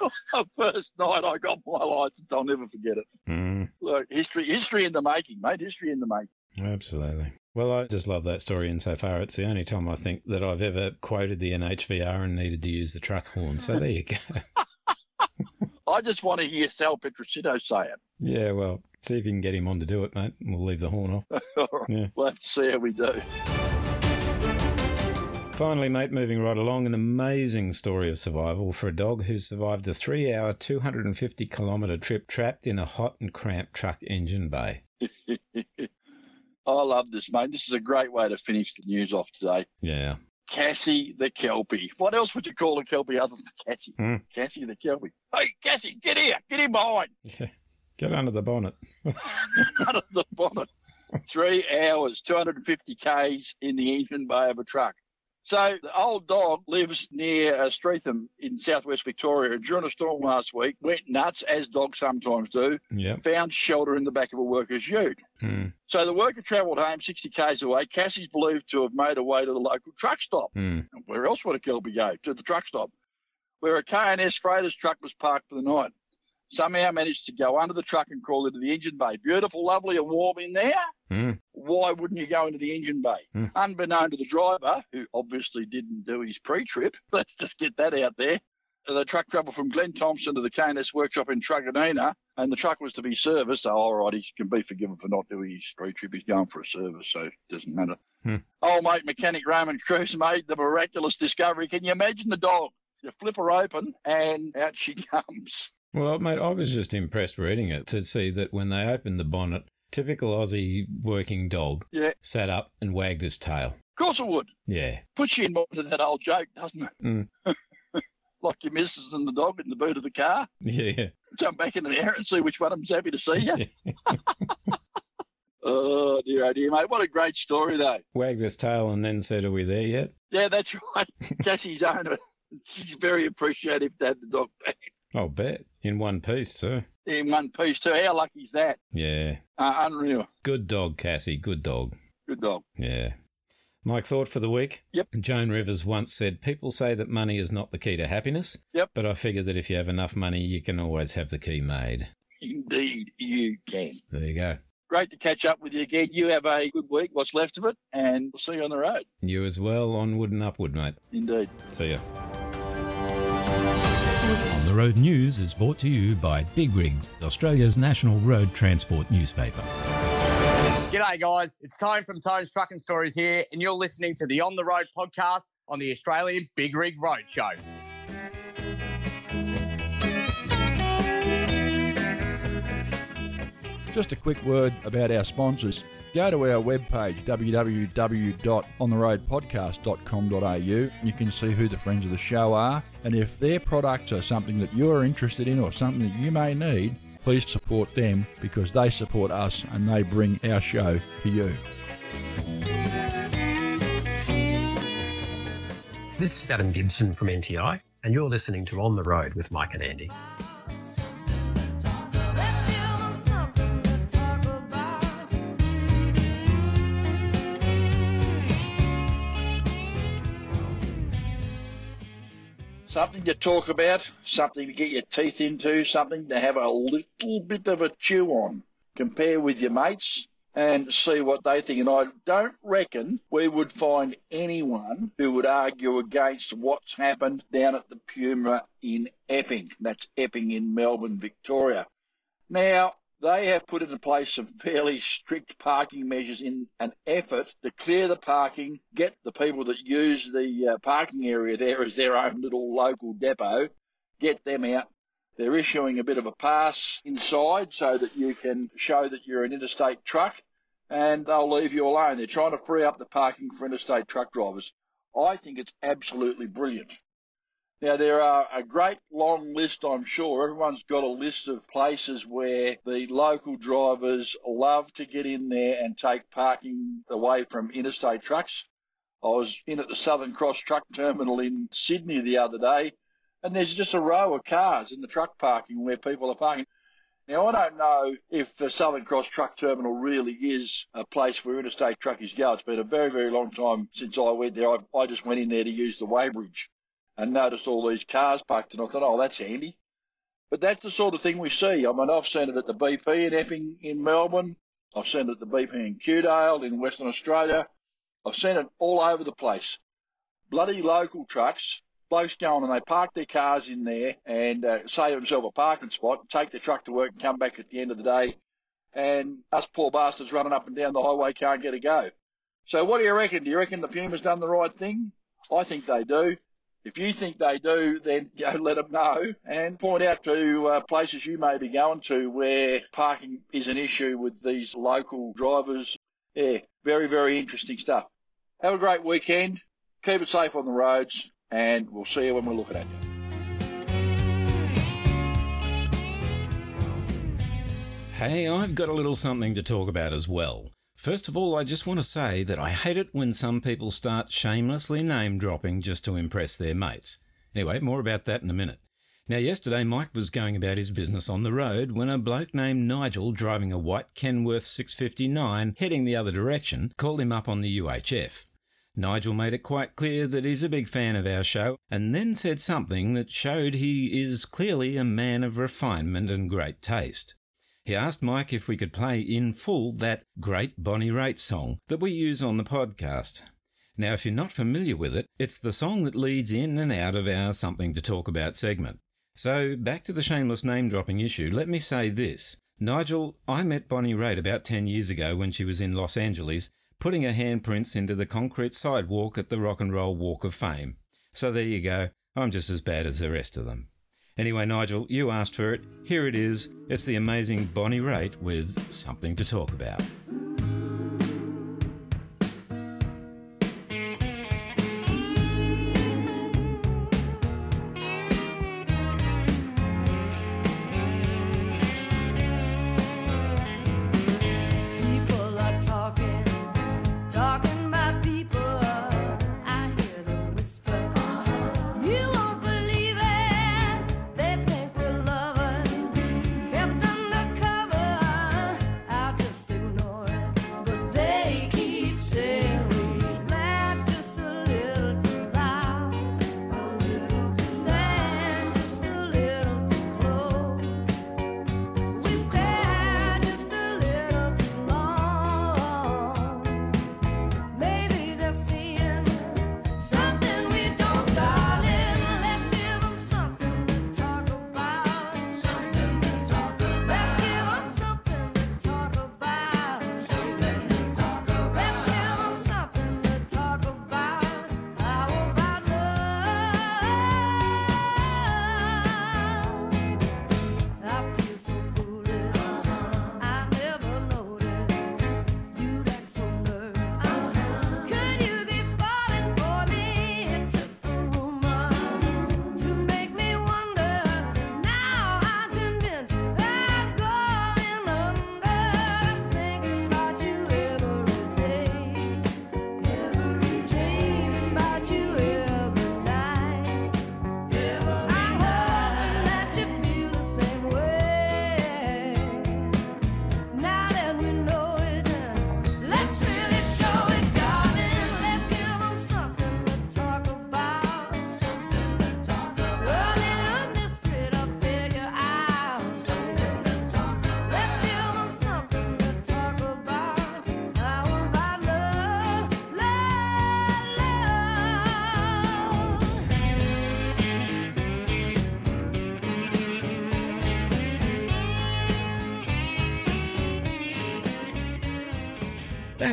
the first night I got my license, I'll never forget it. Hmm. Look, history, history in the making, mate. History in the making. Absolutely. Well, I just love that story insofar it's the only time I think that I've ever quoted the NHVR and needed to use the truck horn. So there you go. I just want to hear Sal Petroccitto say it. yeah, well, see if you can get him on to do it, mate. We'll leave the horn off. Yeah. We'll have to see how we do. Finally, mate, moving right along, an amazing story of survival for a dog who survived a three hour, 250 kilometre trip trapped in a hot and cramped truck engine bay. I love this, mate. This is a great way to finish the news off today. Yeah. Cassie the Kelpie. What else would you call a Kelpie other than Cassie? Hmm. Cassie the Kelpie. Hey, Cassie, get here. Get in behind. Get under the bonnet. Of the bonnet. Three hours, 250 Ks in the engine bay of a truck. So the old dog lives near uh, Streatham in southwest Victoria. And during a storm last week, went nuts, as dogs sometimes do. Yep. Found shelter in the back of a worker's ute. Hmm. So the worker travelled home 60 k's away. Cassie's believed to have made her way to the local truck stop. Hmm. Where else would a Kelpie go? To the truck stop, where a K&S Freighters truck was parked for the night. Somehow managed to go under the truck and crawl into the engine bay. Beautiful, lovely, and warm in there. Hmm. Why wouldn't you go into the engine bay? Hmm. Unbeknown to the driver, who obviously didn't do his pre-trip, let's just get that out there. The truck travelled from Glenthompson to the K&S workshop in Truganina, and the truck was to be serviced. So, all right, he can be forgiven for not doing his pre-trip. He's going for a service, so it doesn't matter. Hmm. Old mate mechanic Roman Cruz made the miraculous discovery. Can you imagine the dog? You flip her open, and out she comes. Well, mate, I was just impressed reading it to see that when they opened the bonnet, typical Aussie working dog Yeah, sat up and wagged his tail. of course it would. Yeah. Puts you in mind of that old joke, doesn't it? Mm. like your missus and the dog in the boot of the car. Yeah. Yeah. Jump back in the air and see which one of them's happy to see you. oh dear, oh dear, mate. What a great story, though. Wagged his tail and then said, Are we there yet? Yeah, that's right. that's his owner. She's very appreciative to have the dog back I'll bet. In one piece, too. in one piece too. How lucky is that? Yeah. Uh, unreal. Good dog, Cassie. Good dog. Good dog. Yeah. Mike thought for the week. Yep. Joan Rivers once said, People say that money is not the key to happiness. Yep. But I figure that if you have enough money, you can always have the key made. Indeed, you can. There you go. Great to catch up with you again. You have a good week, what's left of it, and we'll see you on the road. You as well. Onward and upward, mate. Indeed. See ya. On the Road News is brought to you by Big Rigs, Australia's national road transport newspaper. G'day, guys. It's Tone from Tone's Trucking Stories here, and you're listening to the On the Road podcast on the Australian Big Rig Road Show. Just a quick word about our sponsors. Go to our webpage, www.ontheroadpodcast.com.au. You can see who the friends of the show are, and if their products are something that you're interested in or something that you may need, please support them because they support us and they bring our show to you. This is Adam Gibson from NTI, and you're listening to On the Road with Mike and Andy. Something to talk about, something to get your teeth into, something to have a little bit of a chew on. Compare with your mates and see what they think. And I don't reckon we would find anyone who would argue against what's happened down at the Puma in Epping. That's Epping in Melbourne, Victoria. Now, they have put into place some fairly strict parking measures in an effort to clear the parking, get the people that use the uh, parking area there as their own little local depot, get them out. They're issuing a bit of a pass inside so that you can show that you're an interstate truck and they'll leave you alone. They're trying to free up the parking for interstate truck drivers. I think it's absolutely brilliant. Now, there are a great long list, I'm sure. Everyone's got a list of places where the local drivers love to get in there and take parking away from interstate trucks. I was in at the Southern Cross Truck Terminal in Sydney the other day, and there's just a row of cars in the truck parking where people are parking. Now, I don't know if the Southern Cross Truck Terminal really is a place where interstate truckies go. It's been a very, very long time since I went there. I, I just went in there to use the weighbridge and noticed all these cars parked, and I thought, oh, that's handy. But that's the sort of thing we see. I mean, I've seen it at the BP in Epping in Melbourne. I've seen it at the BP in Kewdale in Western Australia. I've seen it all over the place. Bloody local trucks, blokes on and they park their cars in there and uh, save themselves a parking spot, take their truck to work and come back at the end of the day. And us poor bastards running up and down the highway can't get a go. So what do you reckon? Do you reckon the Puma's done the right thing? I think they do. If you think they do, then go let them know and point out to uh, places you may be going to where parking is an issue with these local drivers. Yeah, very, very interesting stuff. Have a great weekend. Keep it safe on the roads and we'll see you when we're looking at you. Hey, I've got a little something to talk about as well. First of all, I just want to say that I hate it when some people start shamelessly name dropping just to impress their mates. Anyway, more about that in a minute. Now, yesterday Mike was going about his business on the road when a bloke named Nigel driving a white Kenworth 659 heading the other direction called him up on the UHF. Nigel made it quite clear that he's a big fan of our show and then said something that showed he is clearly a man of refinement and great taste. He asked Mike if we could play in full that great Bonnie Raitt song that we use on the podcast. Now, if you're not familiar with it, it's the song that leads in and out of our Something to Talk About segment. So, back to the shameless name dropping issue, let me say this. Nigel, I met Bonnie Raitt about 10 years ago when she was in Los Angeles, putting her handprints into the concrete sidewalk at the Rock and Roll Walk of Fame. So there you go, I'm just as bad as the rest of them. Anyway, Nigel, you asked for it. Here it is. It's the amazing Bonnie Raitt with something to talk about.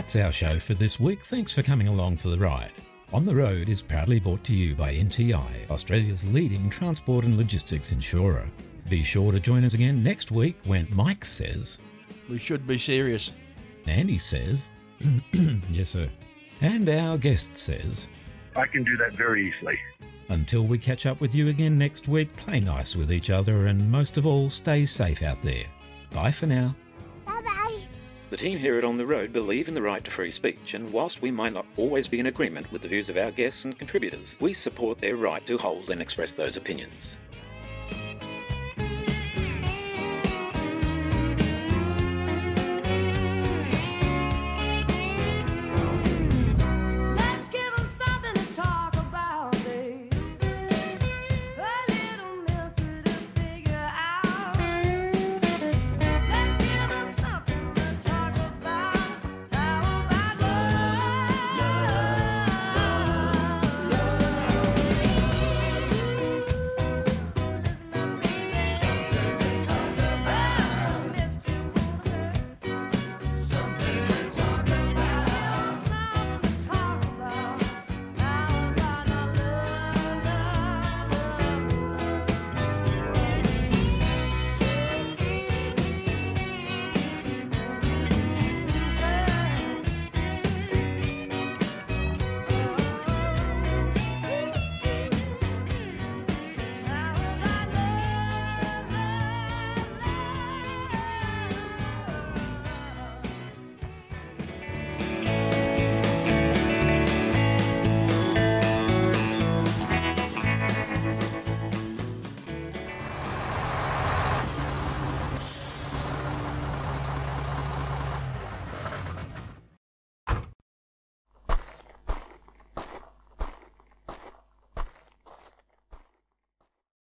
That's our show for this week. Thanks for coming along for the ride. On the Road is proudly brought to you by NTI, Australia's leading transport and logistics insurer. Be sure to join us again next week when Mike says, We should be serious. Andy says, Yes, sir. And our guest says, I can do that very easily. Until we catch up with you again next week, play nice with each other and most of all, stay safe out there. Bye for now. The team here at On the Road believe in the right to free speech, and whilst we might not always be in agreement with the views of our guests and contributors, we support their right to hold and express those opinions.